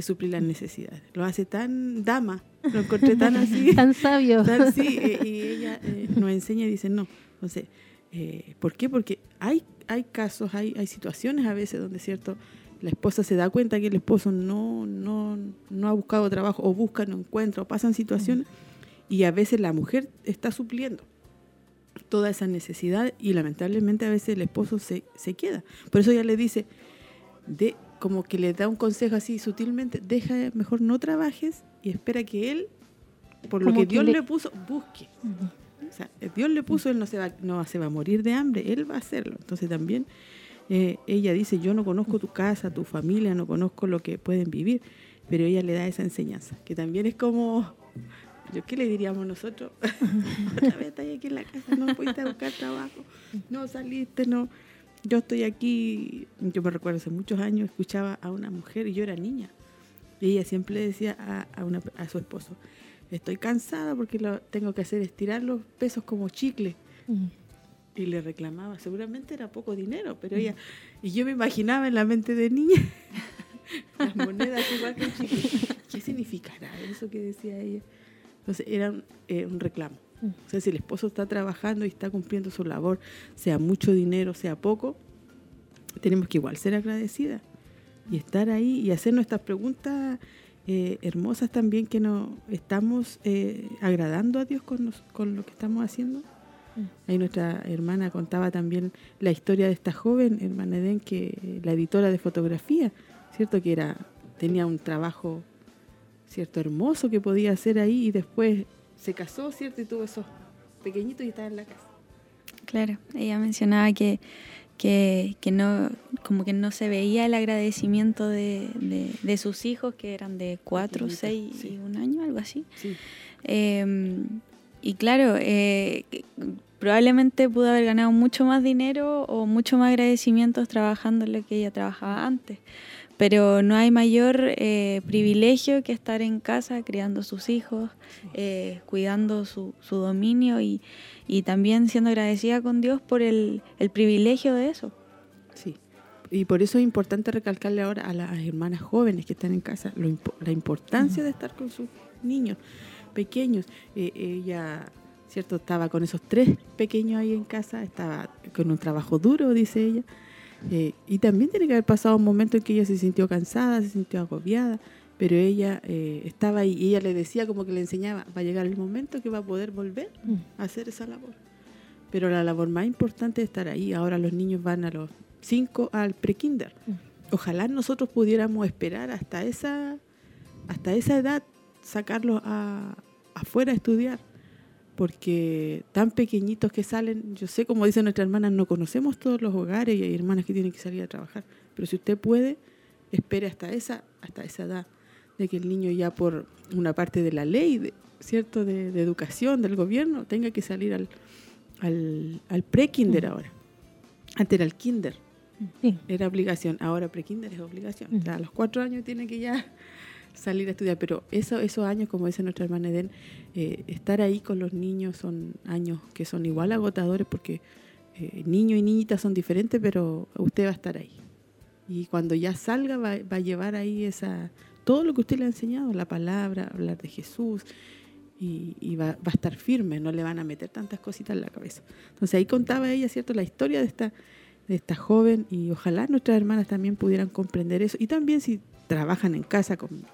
suplir las necesidades. Lo hace tan dama, lo encontré tan así. tan sabio. Tan, sí, eh, y ella eh, nos enseña y dice, no, entonces, eh, ¿por qué? Porque hay, hay casos, hay, hay situaciones a veces donde, ¿cierto? La esposa se da cuenta que el esposo no, no, no ha buscado trabajo o busca, no encuentra, o pasan situaciones. Y a veces la mujer está supliendo toda esa necesidad y lamentablemente a veces el esposo se, se queda. Por eso ella le dice, de, como que le da un consejo así sutilmente, deja, mejor no trabajes y espera que él, por lo que Dios le... puso, busque. O sea, Dios le puso, él no se, va, no se va a morir de hambre, él va a hacerlo. Entonces también eh, ella dice, yo no conozco tu casa, tu familia, no conozco lo que pueden vivir, pero ella le da esa enseñanza, que también es como yo, ¿qué le diríamos nosotros? Otra vez estás aquí en la casa, no fuiste a buscar trabajo, no saliste, no. Yo estoy aquí, yo me recuerdo hace muchos años, escuchaba a una mujer y yo era niña. Y ella siempre decía a, una, a su esposo, estoy cansada porque lo tengo que hacer estirar los pesos como chicle. Y le reclamaba, seguramente era poco dinero, pero ella, y yo me imaginaba en la mente de niña, las monedas igual que un chicle. ¿Qué significará eso que decía ella? Entonces era eh, un, reclamo. Mm. O sea, si el esposo está trabajando y está cumpliendo su labor, sea mucho dinero, sea poco, tenemos que igual ser agradecidas y estar ahí y hacer nuestras preguntas eh, hermosas también que nos estamos eh, agradando a Dios con, con lo que estamos haciendo. Mm. Ahí nuestra hermana contaba también la historia de esta joven, hermana Eden, que la editora de fotografía, ¿cierto? Que era tenía un trabajo ¿cierto? Hermoso que podía hacer ahí y después se casó, ¿cierto? Y tuvo esos pequeñitos y estaba en la casa. Claro, ella mencionaba que, que, que no, como que no se veía el agradecimiento de, de, sus hijos, que eran de cuatro, seis y un año, algo así. Em, y claro, eh, probablemente pudo haber ganado mucho más dinero o mucho más agradecimientos trabajando en lo que ella trabajaba antes pero no hay mayor eh, privilegio que estar en casa criando sus hijos, eh, cuidando su, su dominio y, y, también siendo agradecida con Dios por el, el, privilegio de eso. Sí, y por eso es importante recalcarle ahora a las hermanas jóvenes que están en casa la importancia de estar con sus niños pequeños. Eh, ella, cierto, estaba con esos tres pequeños ahí en casa, estaba con un trabajo duro, dice ella eh, y también tiene que haber pasado un momento en que ella se sintió cansada, se sintió agobiada, pero ella eh, estaba ahí y ella le decía como que le enseñaba, va a llegar el momento que va a poder volver mm. a hacer esa labor. pero la labor más importante es estar ahí. Ahora los niños van a los 5 al pre-kinder. Mm. Ojalá nosotros pudiéramos esperar hasta esa, hasta esa edad, sacarlos a, afuera a estudiar, porque tan pequeñitos que salen, yo sé, como dicen nuestras hermanas, no conocemos todos los hogares y hay hermanas que tienen que salir a trabajar, pero si usted puede, espere hasta esa, hasta esa edad, de que el niño ya por una parte de la ley, de, ¿cierto?, de, de educación del gobierno, tenga que salir al, al, al pre-kinder ahora. Antes era el kinder, Sí. era obligación, ahora pre-kinder es obligación. O sea, a los cuatro años tiene que ya salir a estudiar, pero eso, esos años, como dice nuestra hermana Eden, eh, estar ahí con los niños son años que son igual agotadores porque eh, niño y niñita son diferentes, pero usted va a estar ahí. Y cuando ya salga va, va a llevar ahí esa todo lo que usted le ha enseñado, la palabra, hablar de Jesús, y, va, va a estar firme, no le van a meter tantas cositas en la cabeza. Entonces ahí contaba ella, ¿cierto?, la historia de esta, de esta joven y ojalá nuestras hermanas también pudieran comprender eso. Y también si trabajan en casa, con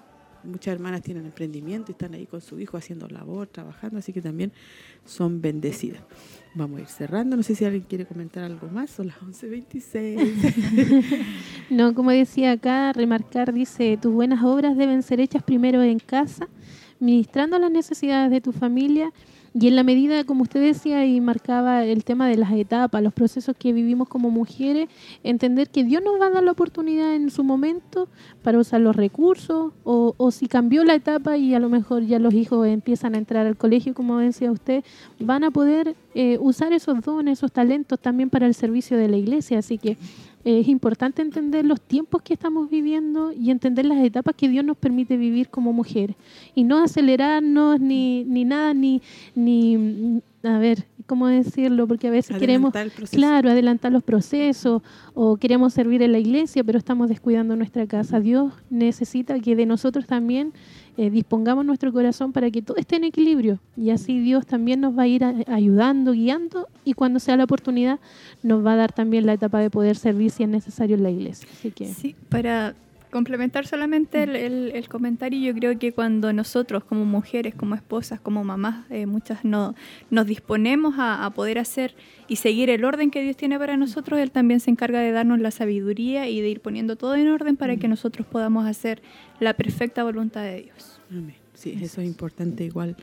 muchas hermanas tienen emprendimiento y están ahí con su hijo haciendo labor, trabajando, así que también son bendecidas. Vamos a ir cerrando, no sé si alguien quiere comentar algo más, son las 11.26. No, como decía acá, remarcar, dice, tus buenas obras deben ser hechas primero en casa, ministrando las necesidades de tu familia y en la medida, como usted decía y marcaba el tema de las etapas, los procesos que vivimos como mujeres, entender que Dios nos va a dar la oportunidad en su momento para usar los recursos o, o si cambió la etapa y a lo mejor ya los hijos empiezan a entrar al colegio, como decía usted, van a poder eh, usar esos dones, esos talentos también para el servicio de la iglesia. Así que es importante entender los tiempos que estamos viviendo y entender las etapas que Dios nos permite vivir como mujeres. Y no acelerarnos ni, ni nada, ni, ni, a ver, ¿cómo decirlo? Porque a veces queremos, Adelantar el proceso. claro, adelantar los procesos o queremos servir en la iglesia, pero estamos descuidando nuestra casa. Dios necesita que de nosotros también eh, dispongamos nuestro corazón para que todo esté en equilibrio y así Dios también nos va a ir ayudando, guiando y cuando sea la oportunidad nos va a dar también la etapa de poder servir si es necesario en la iglesia. Sí, para complementar solamente el, el- el comentario, yo creo que cuando nosotros como mujeres, como esposas, como mamás, eh, muchas no, nos disponemos a, a poder hacer y seguir el orden que Dios tiene para nosotros, Él también se encarga de darnos la sabiduría y de ir poniendo todo en orden para que nosotros podamos hacer la perfecta voluntad de Dios. Amén. Sí, eso es importante igual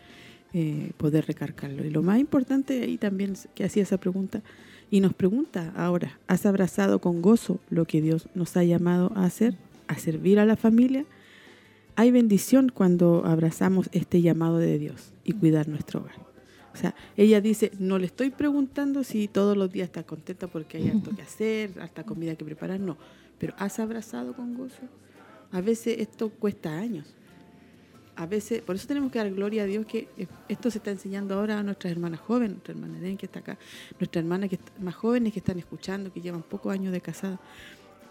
eh, poder recargarlo. Y lo más importante ahí también que hacía esa pregunta y nos pregunta ahora, ¿has abrazado con gozo lo que Dios nos ha llamado a hacer, a servir a la familia? Hay bendición cuando abrazamos este llamado de Dios y cuidar nuestro hogar. O sea, ella dice, no le estoy preguntando si todos los días está contenta porque hay harto que hacer, harta comida que preparar, no. Pero ¿has abrazado con gozo? A veces esto cuesta años a veces, por eso tenemos que dar gloria a Dios que eh, esto se está enseñando ahora a nuestras hermanas jóvenes, nuestra hermana Eden que está acá, nuestras hermanas que más jóvenes que están escuchando, que llevan pocos años de casada,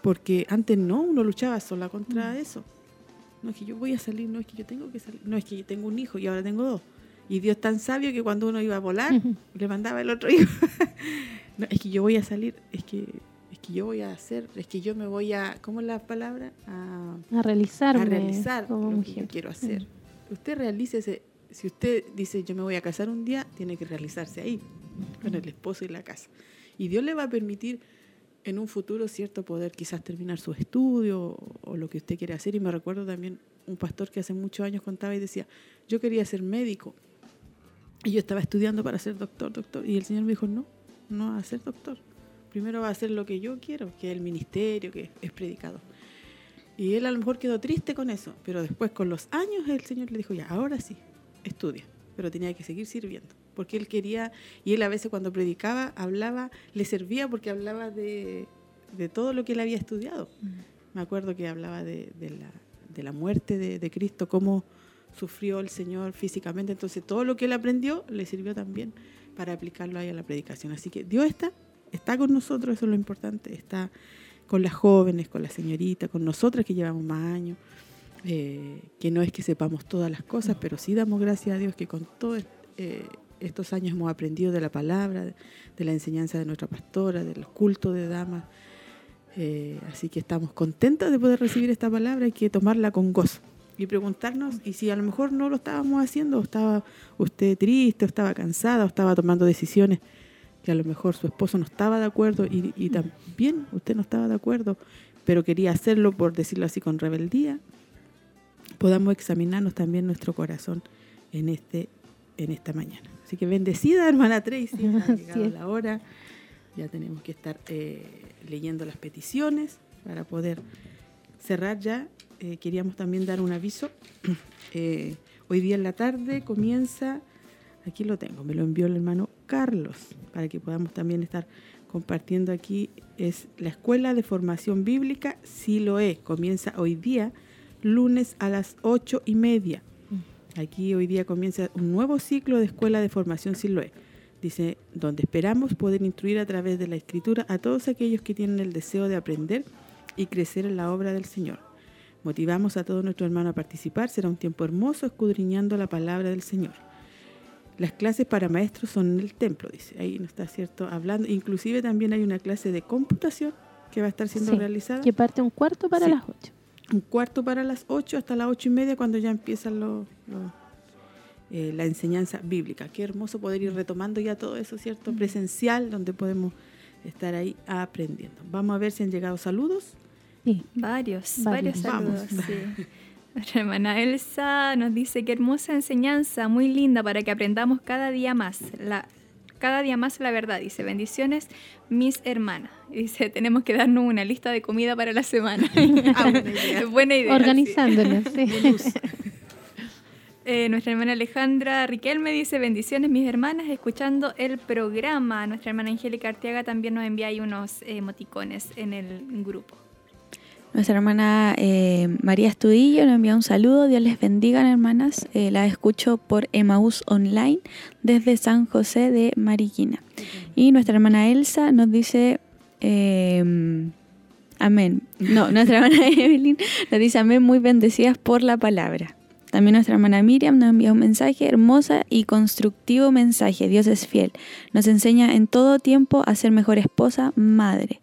porque antes no, uno luchaba sola contra eso. No es que yo voy a salir, no es que yo tengo que salir, no es que yo tengo un hijo y ahora tengo dos. Y Dios tan sabio que cuando uno iba a volar, le mandaba el otro hijo. No, es que yo voy a salir, es que, es que yo voy a hacer, es que yo me voy a, ¿cómo es la palabra? A, a realizarme a realizar como lo que yo quiero hacer. Usted realícese, si usted dice yo me voy a casar un día, tiene que realizarse ahí, con el esposo y la casa. Y Dios le va a permitir en un futuro, cierto, poder quizás terminar su estudio o, lo que usted quiere hacer. Y me recuerdo también un pastor que hace muchos años contaba y decía, yo quería ser médico. Y yo estaba estudiando para ser doctor, doctor. Y el Señor me dijo, no, no va a ser doctor. Primero va a hacer lo que yo quiero, que es el ministerio, que es predicador. Y él a lo mejor quedó triste con eso, pero después con los años el Señor le dijo, ya, ahora sí, estudia, pero tenía que seguir sirviendo, porque él quería, y él a veces cuando predicaba, hablaba, le servía porque hablaba de, de todo lo que él había estudiado. Me acuerdo que hablaba de, de la, de la muerte de, de Cristo, cómo sufrió el Señor físicamente, entonces todo lo que él aprendió le sirvió también para aplicarlo ahí a la predicación. Así que Dios está, está con nosotros, eso es lo importante, está con las jóvenes, con la señorita, con nosotras que llevamos más años, eh, que no es que sepamos todas las cosas, pero sí damos gracias a Dios que con todos eh, estos años hemos aprendido de la palabra, de, la enseñanza de nuestra pastora, del culto de damas. Eh, así que estamos contentas de poder recibir esta palabra y que tomarla con gozo y preguntarnos, y si a lo mejor no lo estábamos haciendo, o estaba usted triste, o estaba cansada, o estaba tomando decisiones que a lo mejor su esposo no estaba de acuerdo y, y también usted no estaba de acuerdo, pero quería hacerlo, por decirlo así, con rebeldía, podamos examinarnos también nuestro corazón en, este, en esta mañana. Así que bendecida, hermana Tracy, ha llegado la hora, ya tenemos que estar eh, leyendo las peticiones para poder cerrar ya. Eh, queríamos también dar un aviso. Eh, hoy día en la tarde comienza, aquí lo tengo, me lo envió el hermano Carlos, para que podamos también estar compartiendo aquí, es la Escuela de Formación Bíblica Siloé. Comienza hoy día, lunes a las ocho y media. Aquí hoy día comienza un nuevo ciclo de Escuela de Formación Siloé. Dice, donde esperamos poder instruir a través de la escritura a todos aquellos que tienen el deseo de aprender y crecer en la obra del Señor. Motivamos a todos nuestros hermanos a participar. Será un tiempo hermoso escudriñando la palabra del Señor. Las clases para maestros son en el templo, dice. Ahí no está cierto hablando. Inclusive también hay una clase de computación que va a estar siendo realizada. Que parte un cuarto para las ocho. Un cuarto para las ocho hasta las ocho y media cuando ya empiezan los eh, la enseñanza bíblica. Qué hermoso poder ir retomando ya todo eso, ¿cierto? Presencial, donde podemos estar ahí aprendiendo. Vamos a ver si han llegado saludos. Sí, varios, varios, saludos. Nuestra hermana Elsa nos dice que hermosa enseñanza, muy linda para que aprendamos cada día más. La, cada día más la verdad. Dice, bendiciones, mis hermanas. Dice, tenemos que darnos una lista de comida para la semana. Ah, buena idea. Organizándola, sí. Eh, nuestra hermana Alejandra Riquelme dice bendiciones mis hermanas escuchando el programa. Nuestra hermana Angélica Arteaga también nos envía ahí unos emoticones en el grupo. Nuestra hermana eh, María Estudillo nos envía un saludo. Dios les bendiga, hermanas. Eh, la escucho por Emaús Online desde San José de Mariquina. Y nuestra hermana Elsa nos dice... amén. No, nuestra hermana Evelyn nos dice amén, muy bendecidas por la palabra. También nuestra hermana Miriam nos envía un mensaje, hermosa y constructivo mensaje. Dios es fiel. Nos enseña en todo tiempo a ser mejor esposa, madre.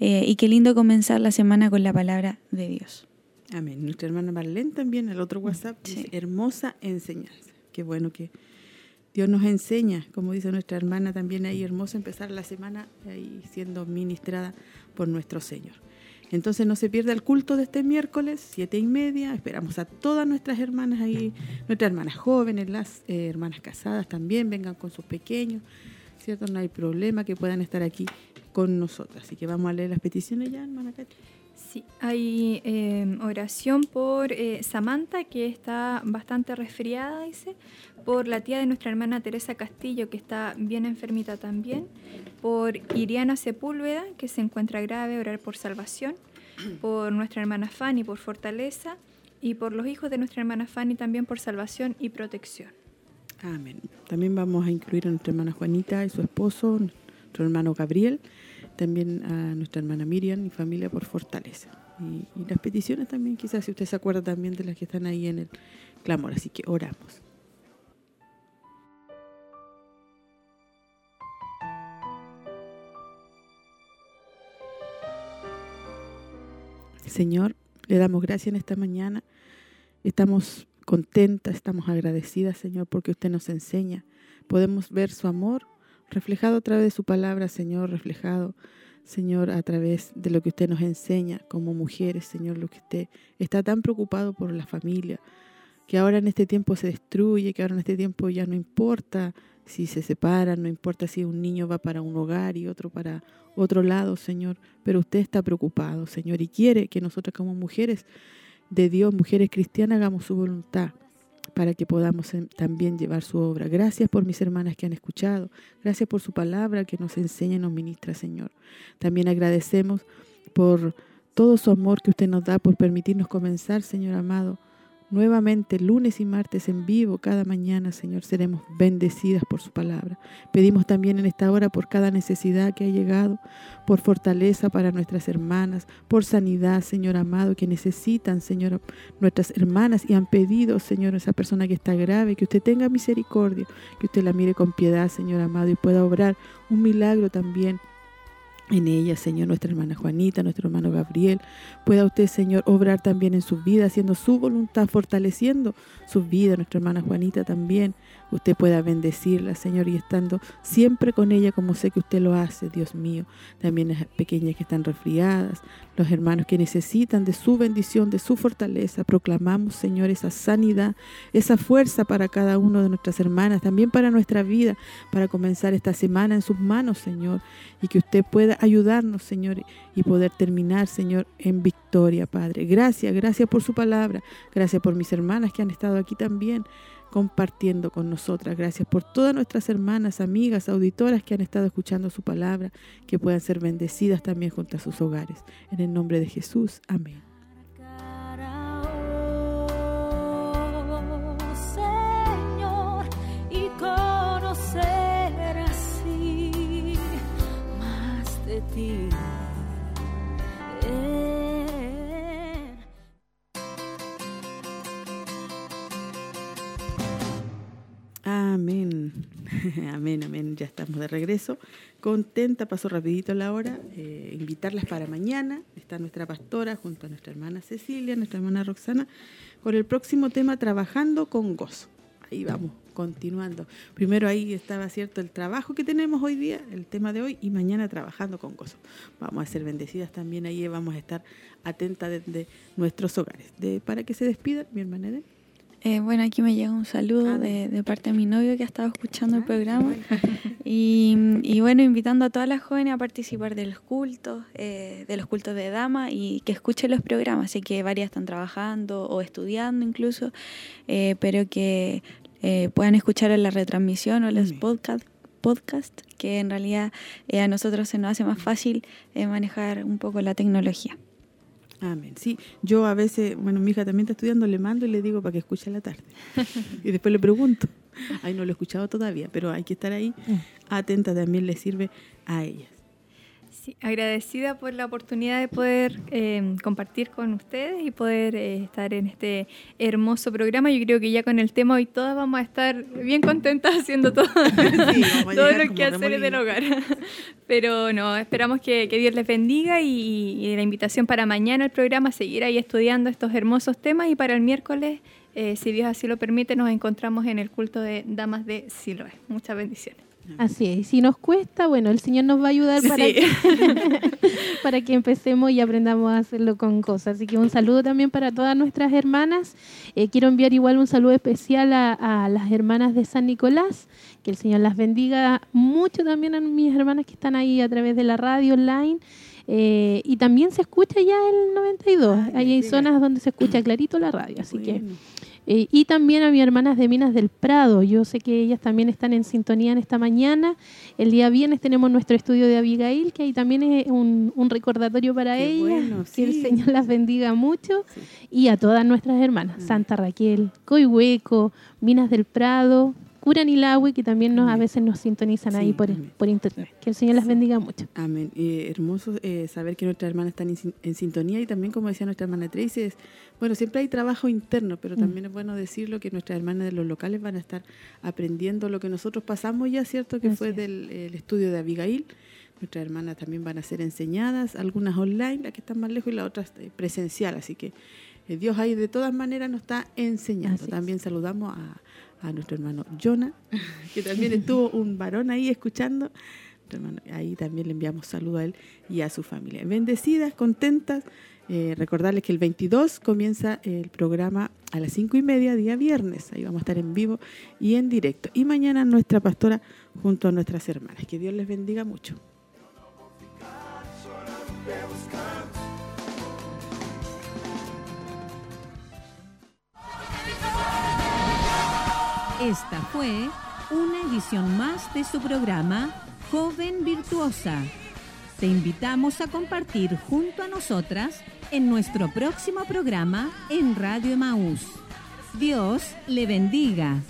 Eh, y qué lindo comenzar la semana con la palabra de Dios. Amén. Nuestra hermana Marlene también, el otro WhatsApp, dice, hermosa enseñanza. Qué bueno que Dios nos enseña, como dice nuestra hermana también ahí, hermoso empezar la semana ahí siendo ministrada por nuestro Señor. Entonces no se pierda el culto de este miércoles, siete y media. Esperamos a todas nuestras hermanas ahí, nuestras hermanas jóvenes, las eh, hermanas casadas también, vengan con sus pequeños, ¿cierto? No hay problema que puedan estar aquí con nosotras. Así que vamos a leer las peticiones ya, hermana Katy. Sí, hay eh, oración por eh, Samantha, que está bastante resfriada, dice, por la tía de nuestra hermana Teresa Castillo, que está bien enfermita también, por Iriana Sepúlveda, que se encuentra grave, orar por salvación, por nuestra hermana Fanny, por fortaleza, y por los hijos de nuestra hermana Fanny también por salvación y protección. Amén. También vamos a incluir a nuestra hermana Juanita y su esposo, nuestro hermano Gabriel, también a nuestra hermana Miriam y familia por fortaleza. Y, y las peticiones también, quizás si usted se acuerda también de las que están ahí en el clamor. Así que oramos. Señor, le damos gracias en esta mañana. Estamos contentas, estamos agradecidas, Señor, porque usted nos enseña. Podemos ver su amor reflejado a través de su palabra, Señor, reflejado, Señor, a través de lo que usted nos enseña como mujeres, Señor, lo que usted está tan preocupado por la familia, que ahora en este tiempo se destruye, que ahora en este tiempo ya no importa si se separan, no importa si un niño va para un hogar y otro para otro lado, Señor, pero usted está preocupado, Señor, y quiere que nosotros como mujeres de Dios, mujeres cristianas, hagamos su voluntad para que podamos también llevar su obra. Gracias por mis hermanas que han escuchado, gracias por su palabra que nos enseña y nos ministra, Señor. También agradecemos por todo su amor que usted nos da, por permitirnos comenzar, Señor amado, Nuevamente, lunes y martes en vivo, cada mañana, Señor, seremos bendecidas por su palabra. Pedimos también en esta hora por cada necesidad que ha llegado, por fortaleza para nuestras hermanas, por sanidad, Señor amado, que necesitan, Señor, nuestras hermanas y han pedido, Señor, esa persona que está grave, que usted tenga misericordia, que usted la mire con piedad, Señor amado, y pueda obrar un milagro también en ella, Señor, nuestra hermana Juanita, nuestro hermano Gabriel. Pueda usted, Señor, obrar también en sus vidas, haciendo su voluntad, fortaleciendo sus vidas, nuestra hermana Juanita también. Usted pueda bendecirla, Señor, y estando siempre con ella como sé que usted lo hace, Dios mío. También las pequeñas que están resfriadas, los hermanos que necesitan de su bendición, de su fortaleza. Proclamamos, Señor, esa sanidad, esa fuerza para cada uno de nuestras hermanas, también para nuestra vida, para comenzar esta semana en sus manos, Señor, y que usted pueda ayudarnos, Señor, y poder terminar, Señor, en victoria, Padre. Gracias, gracias por su palabra, gracias por mis hermanas que han estado aquí también compartiendo con nosotras. Gracias por todas nuestras hermanas, amigas, auditoras que han estado escuchando su palabra, que puedan ser bendecidas también junto a sus hogares. En el nombre de Jesús, amén. Amén. Amén, amén. Ya estamos de regreso. Contenta, pasó rapidito la hora. Eh, invitarlas para mañana. Está nuestra pastora junto a nuestra hermana Cecilia, nuestra hermana Roxana, con el próximo tema Trabajando con Gozo. Ahí vamos, continuando. Primero ahí estaba cierto el trabajo que tenemos hoy día, el tema de hoy, y mañana trabajando con gozo. Vamos a ser bendecidas también ahí, vamos a estar atentas desde nuestros hogares. De, para que se despidan, mi hermana. Eh, bueno, aquí me llega un saludo de, de, parte de mi novio que ha estado escuchando el programa. Y, y, bueno, invitando a todas las jóvenes a participar de los cultos, eh, de los cultos de dama y que escuchen los programas. Sé que varias están trabajando o estudiando incluso, eh, pero que eh, puedan escuchar en la retransmisión o los podcast, podcast, que en realidad a nosotros se nos hace más fácil manejar un poco la tecnología. Amén. Sí, yo a veces, bueno, mi hija también está estudiando, le mando y le digo para que escuche a la tarde. y después le pregunto. Ahí no lo he escuchado todavía, pero hay que estar ahí atenta, también le sirve a ellas. Sí, agradecida por la oportunidad de poder eh, compartir con ustedes y poder eh, estar en este hermoso programa. Yo creo que ya con el tema hoy todas vamos a estar bien contentas haciendo todo, sí, todo lo que hacer del hogar. Pero no, esperamos que, que Dios les bendiga y, y, la invitación para mañana el programa, seguir ahí estudiando estos hermosos temas y para el miércoles, eh, si Dios así lo permite, nos encontramos en el culto de Damas de Siloé. Muchas bendiciones. Así es, si nos cuesta, bueno, el Señor nos va a ayudar para, sí. que, para que empecemos y aprendamos a hacerlo con cosas. Así que un saludo también para todas nuestras hermanas. Eh, quiero enviar igual un saludo especial a, a, las hermanas de San Nicolás, que el Señor las bendiga mucho también a mis hermanas que están ahí a través de la radio online. Eh, y también se escucha ya el 92. Ay, Ahí hay zonas donde se escucha clarito la radio, así bueno. que... Eh, y también a mis hermanas de Minas del Prado. Yo sé que ellas también están en sintonía en esta mañana. El día viernes tenemos nuestro estudio de Abigail, que ahí también es un, un recordatorio para Qué ellas. Bueno, sí. Que el Señor las bendiga mucho. Sí. Y a todas nuestras hermanas, mm. Santa Raquel, Coihueco, Minas del Prado, Curanilahue, que también nos, a veces nos sintonizan sí, ahí por, por internet. Que el Señor las bendiga mucho. Amén. Eh, hermoso eh, saber que nuestras hermanas están en, en, sintonía y también, como decía nuestra hermana Tracy, es, bueno, siempre hay trabajo interno, pero también mm. es bueno decirlo que nuestras hermanas de los locales van a estar aprendiendo lo que nosotros pasamos ya, ¿cierto? Que Así fue es. del el estudio de Abigail. Nuestras hermanas también van a ser enseñadas, algunas online, las que están más lejos y las otras eh, presencial. Así que Dios ahí de todas maneras nos está enseñando. Así también es. saludamos a a nuestro hermano Jonah, que también estuvo un varón ahí escuchando. Hermano, ahí también le enviamos saludo a él y a su familia. Bendecidas, contentas. Eh, recordarles que el 22 comienza el programa a las 5 y media, día viernes. Ahí vamos a estar en vivo y en directo. Y mañana nuestra pastora junto a nuestras hermanas. Que Dios les bendiga mucho. Esta fue una edición más de su programa Joven Virtuosa. Te invitamos a compartir junto a nosotras en nuestro próximo programa en Radio Emaús. Dios le bendiga.